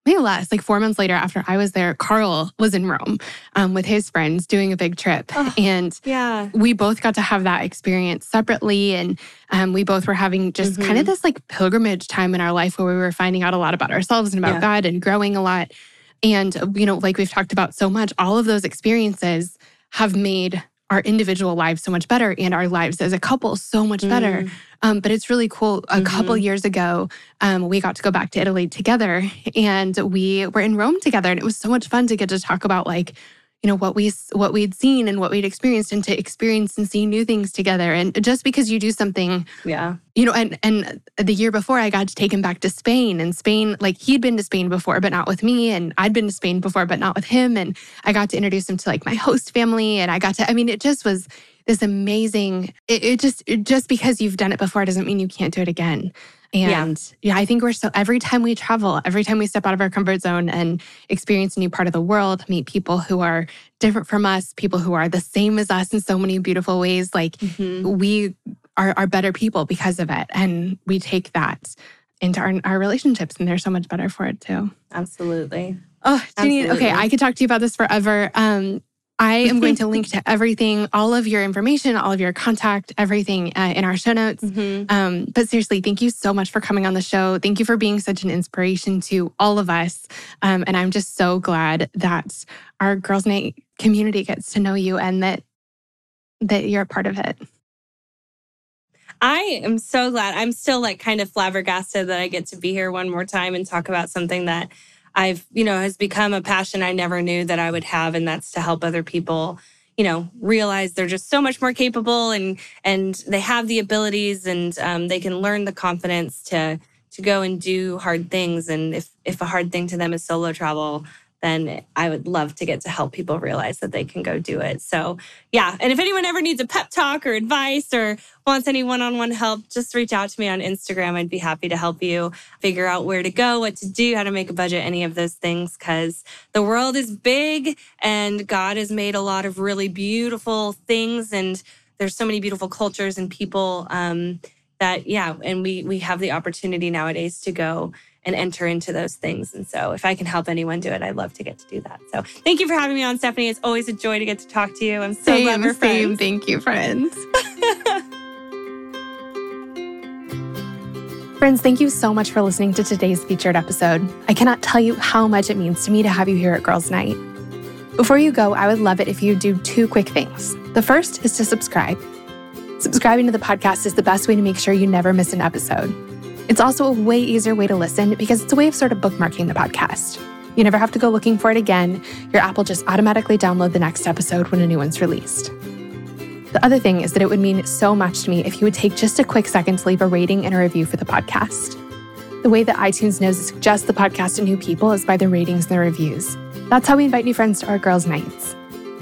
maybe less, like four months later after I was there, Carl was in Rome um, with his friends doing a big trip. Oh, and yeah, we both got to have that experience separately. And um, we both were having just mm-hmm. kind of this like pilgrimage time in our life where we were finding out a lot about ourselves and about yeah. God and growing a lot. And, you know, like we've talked about so much, all of those experiences have made our individual lives so much better and our lives as a couple so much better. Mm. Um, but it's really cool. A mm-hmm. couple years ago, um, we got to go back to Italy together and we were in Rome together. And it was so much fun to get to talk about like you know what we what we'd seen and what we'd experienced and to experience and see new things together. And just because you do something yeah. you know and and the year before i got to take him back to spain and spain like he'd been to spain before but not with me and i'd been to spain before but not with him. And i got to introduce him to like my host family and i got to i mean it just was this amazing it, it just it, just because you've done it before doesn't mean you can't do it again and yeah. yeah, I think we're so every time we travel, every time we step out of our comfort zone and experience a new part of the world, meet people who are different from us, people who are the same as us in so many beautiful ways, like mm-hmm. we are, are better people because of it. And we take that into our, our relationships and they're so much better for it too. Absolutely. Oh, Janine, okay, I could talk to you about this forever. Um, I am going to link to everything, all of your information, all of your contact, everything uh, in our show notes. Mm-hmm. Um, but seriously, thank you so much for coming on the show. Thank you for being such an inspiration to all of us. Um, and I'm just so glad that our Girls Night community gets to know you and that that you're a part of it. I am so glad. I'm still like kind of flabbergasted that I get to be here one more time and talk about something that I've, you know, has become a passion I never knew that I would have. And that's to help other people, you know, realize they're just so much more capable and and they have the abilities and um, they can learn the confidence to to go and do hard things. And if if a hard thing to them is solo travel, then I would love to get to help people realize that they can go do it. So, yeah. And if anyone ever needs a pep talk or advice or wants any one on one help, just reach out to me on Instagram. I'd be happy to help you figure out where to go, what to do, how to make a budget, any of those things, because the world is big and God has made a lot of really beautiful things. And there's so many beautiful cultures and people um, that, yeah. And we, we have the opportunity nowadays to go and enter into those things. And so if I can help anyone do it, I'd love to get to do that. So thank you for having me on, Stephanie. It's always a joy to get to talk to you. I'm so same, glad we're same. friends. Thank you, friends. Friends, thank you so much for listening to today's featured episode. I cannot tell you how much it means to me to have you here at Girls Night. Before you go, I would love it if you do two quick things. The first is to subscribe. Subscribing to the podcast is the best way to make sure you never miss an episode. It's also a way easier way to listen because it's a way of sort of bookmarking the podcast. You never have to go looking for it again. Your app will just automatically download the next episode when a new one's released. The other thing is that it would mean so much to me if you would take just a quick second to leave a rating and a review for the podcast. The way that iTunes knows to suggest the podcast to new people is by the ratings and the reviews. That's how we invite new friends to our girls' nights.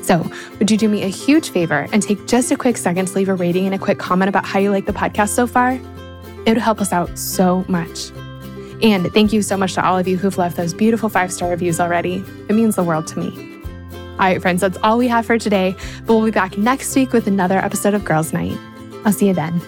So, would you do me a huge favor and take just a quick second to leave a rating and a quick comment about how you like the podcast so far? It would help us out so much. And thank you so much to all of you who've left those beautiful five star reviews already. It means the world to me. All right, friends, that's all we have for today, but we'll be back next week with another episode of Girls Night. I'll see you then.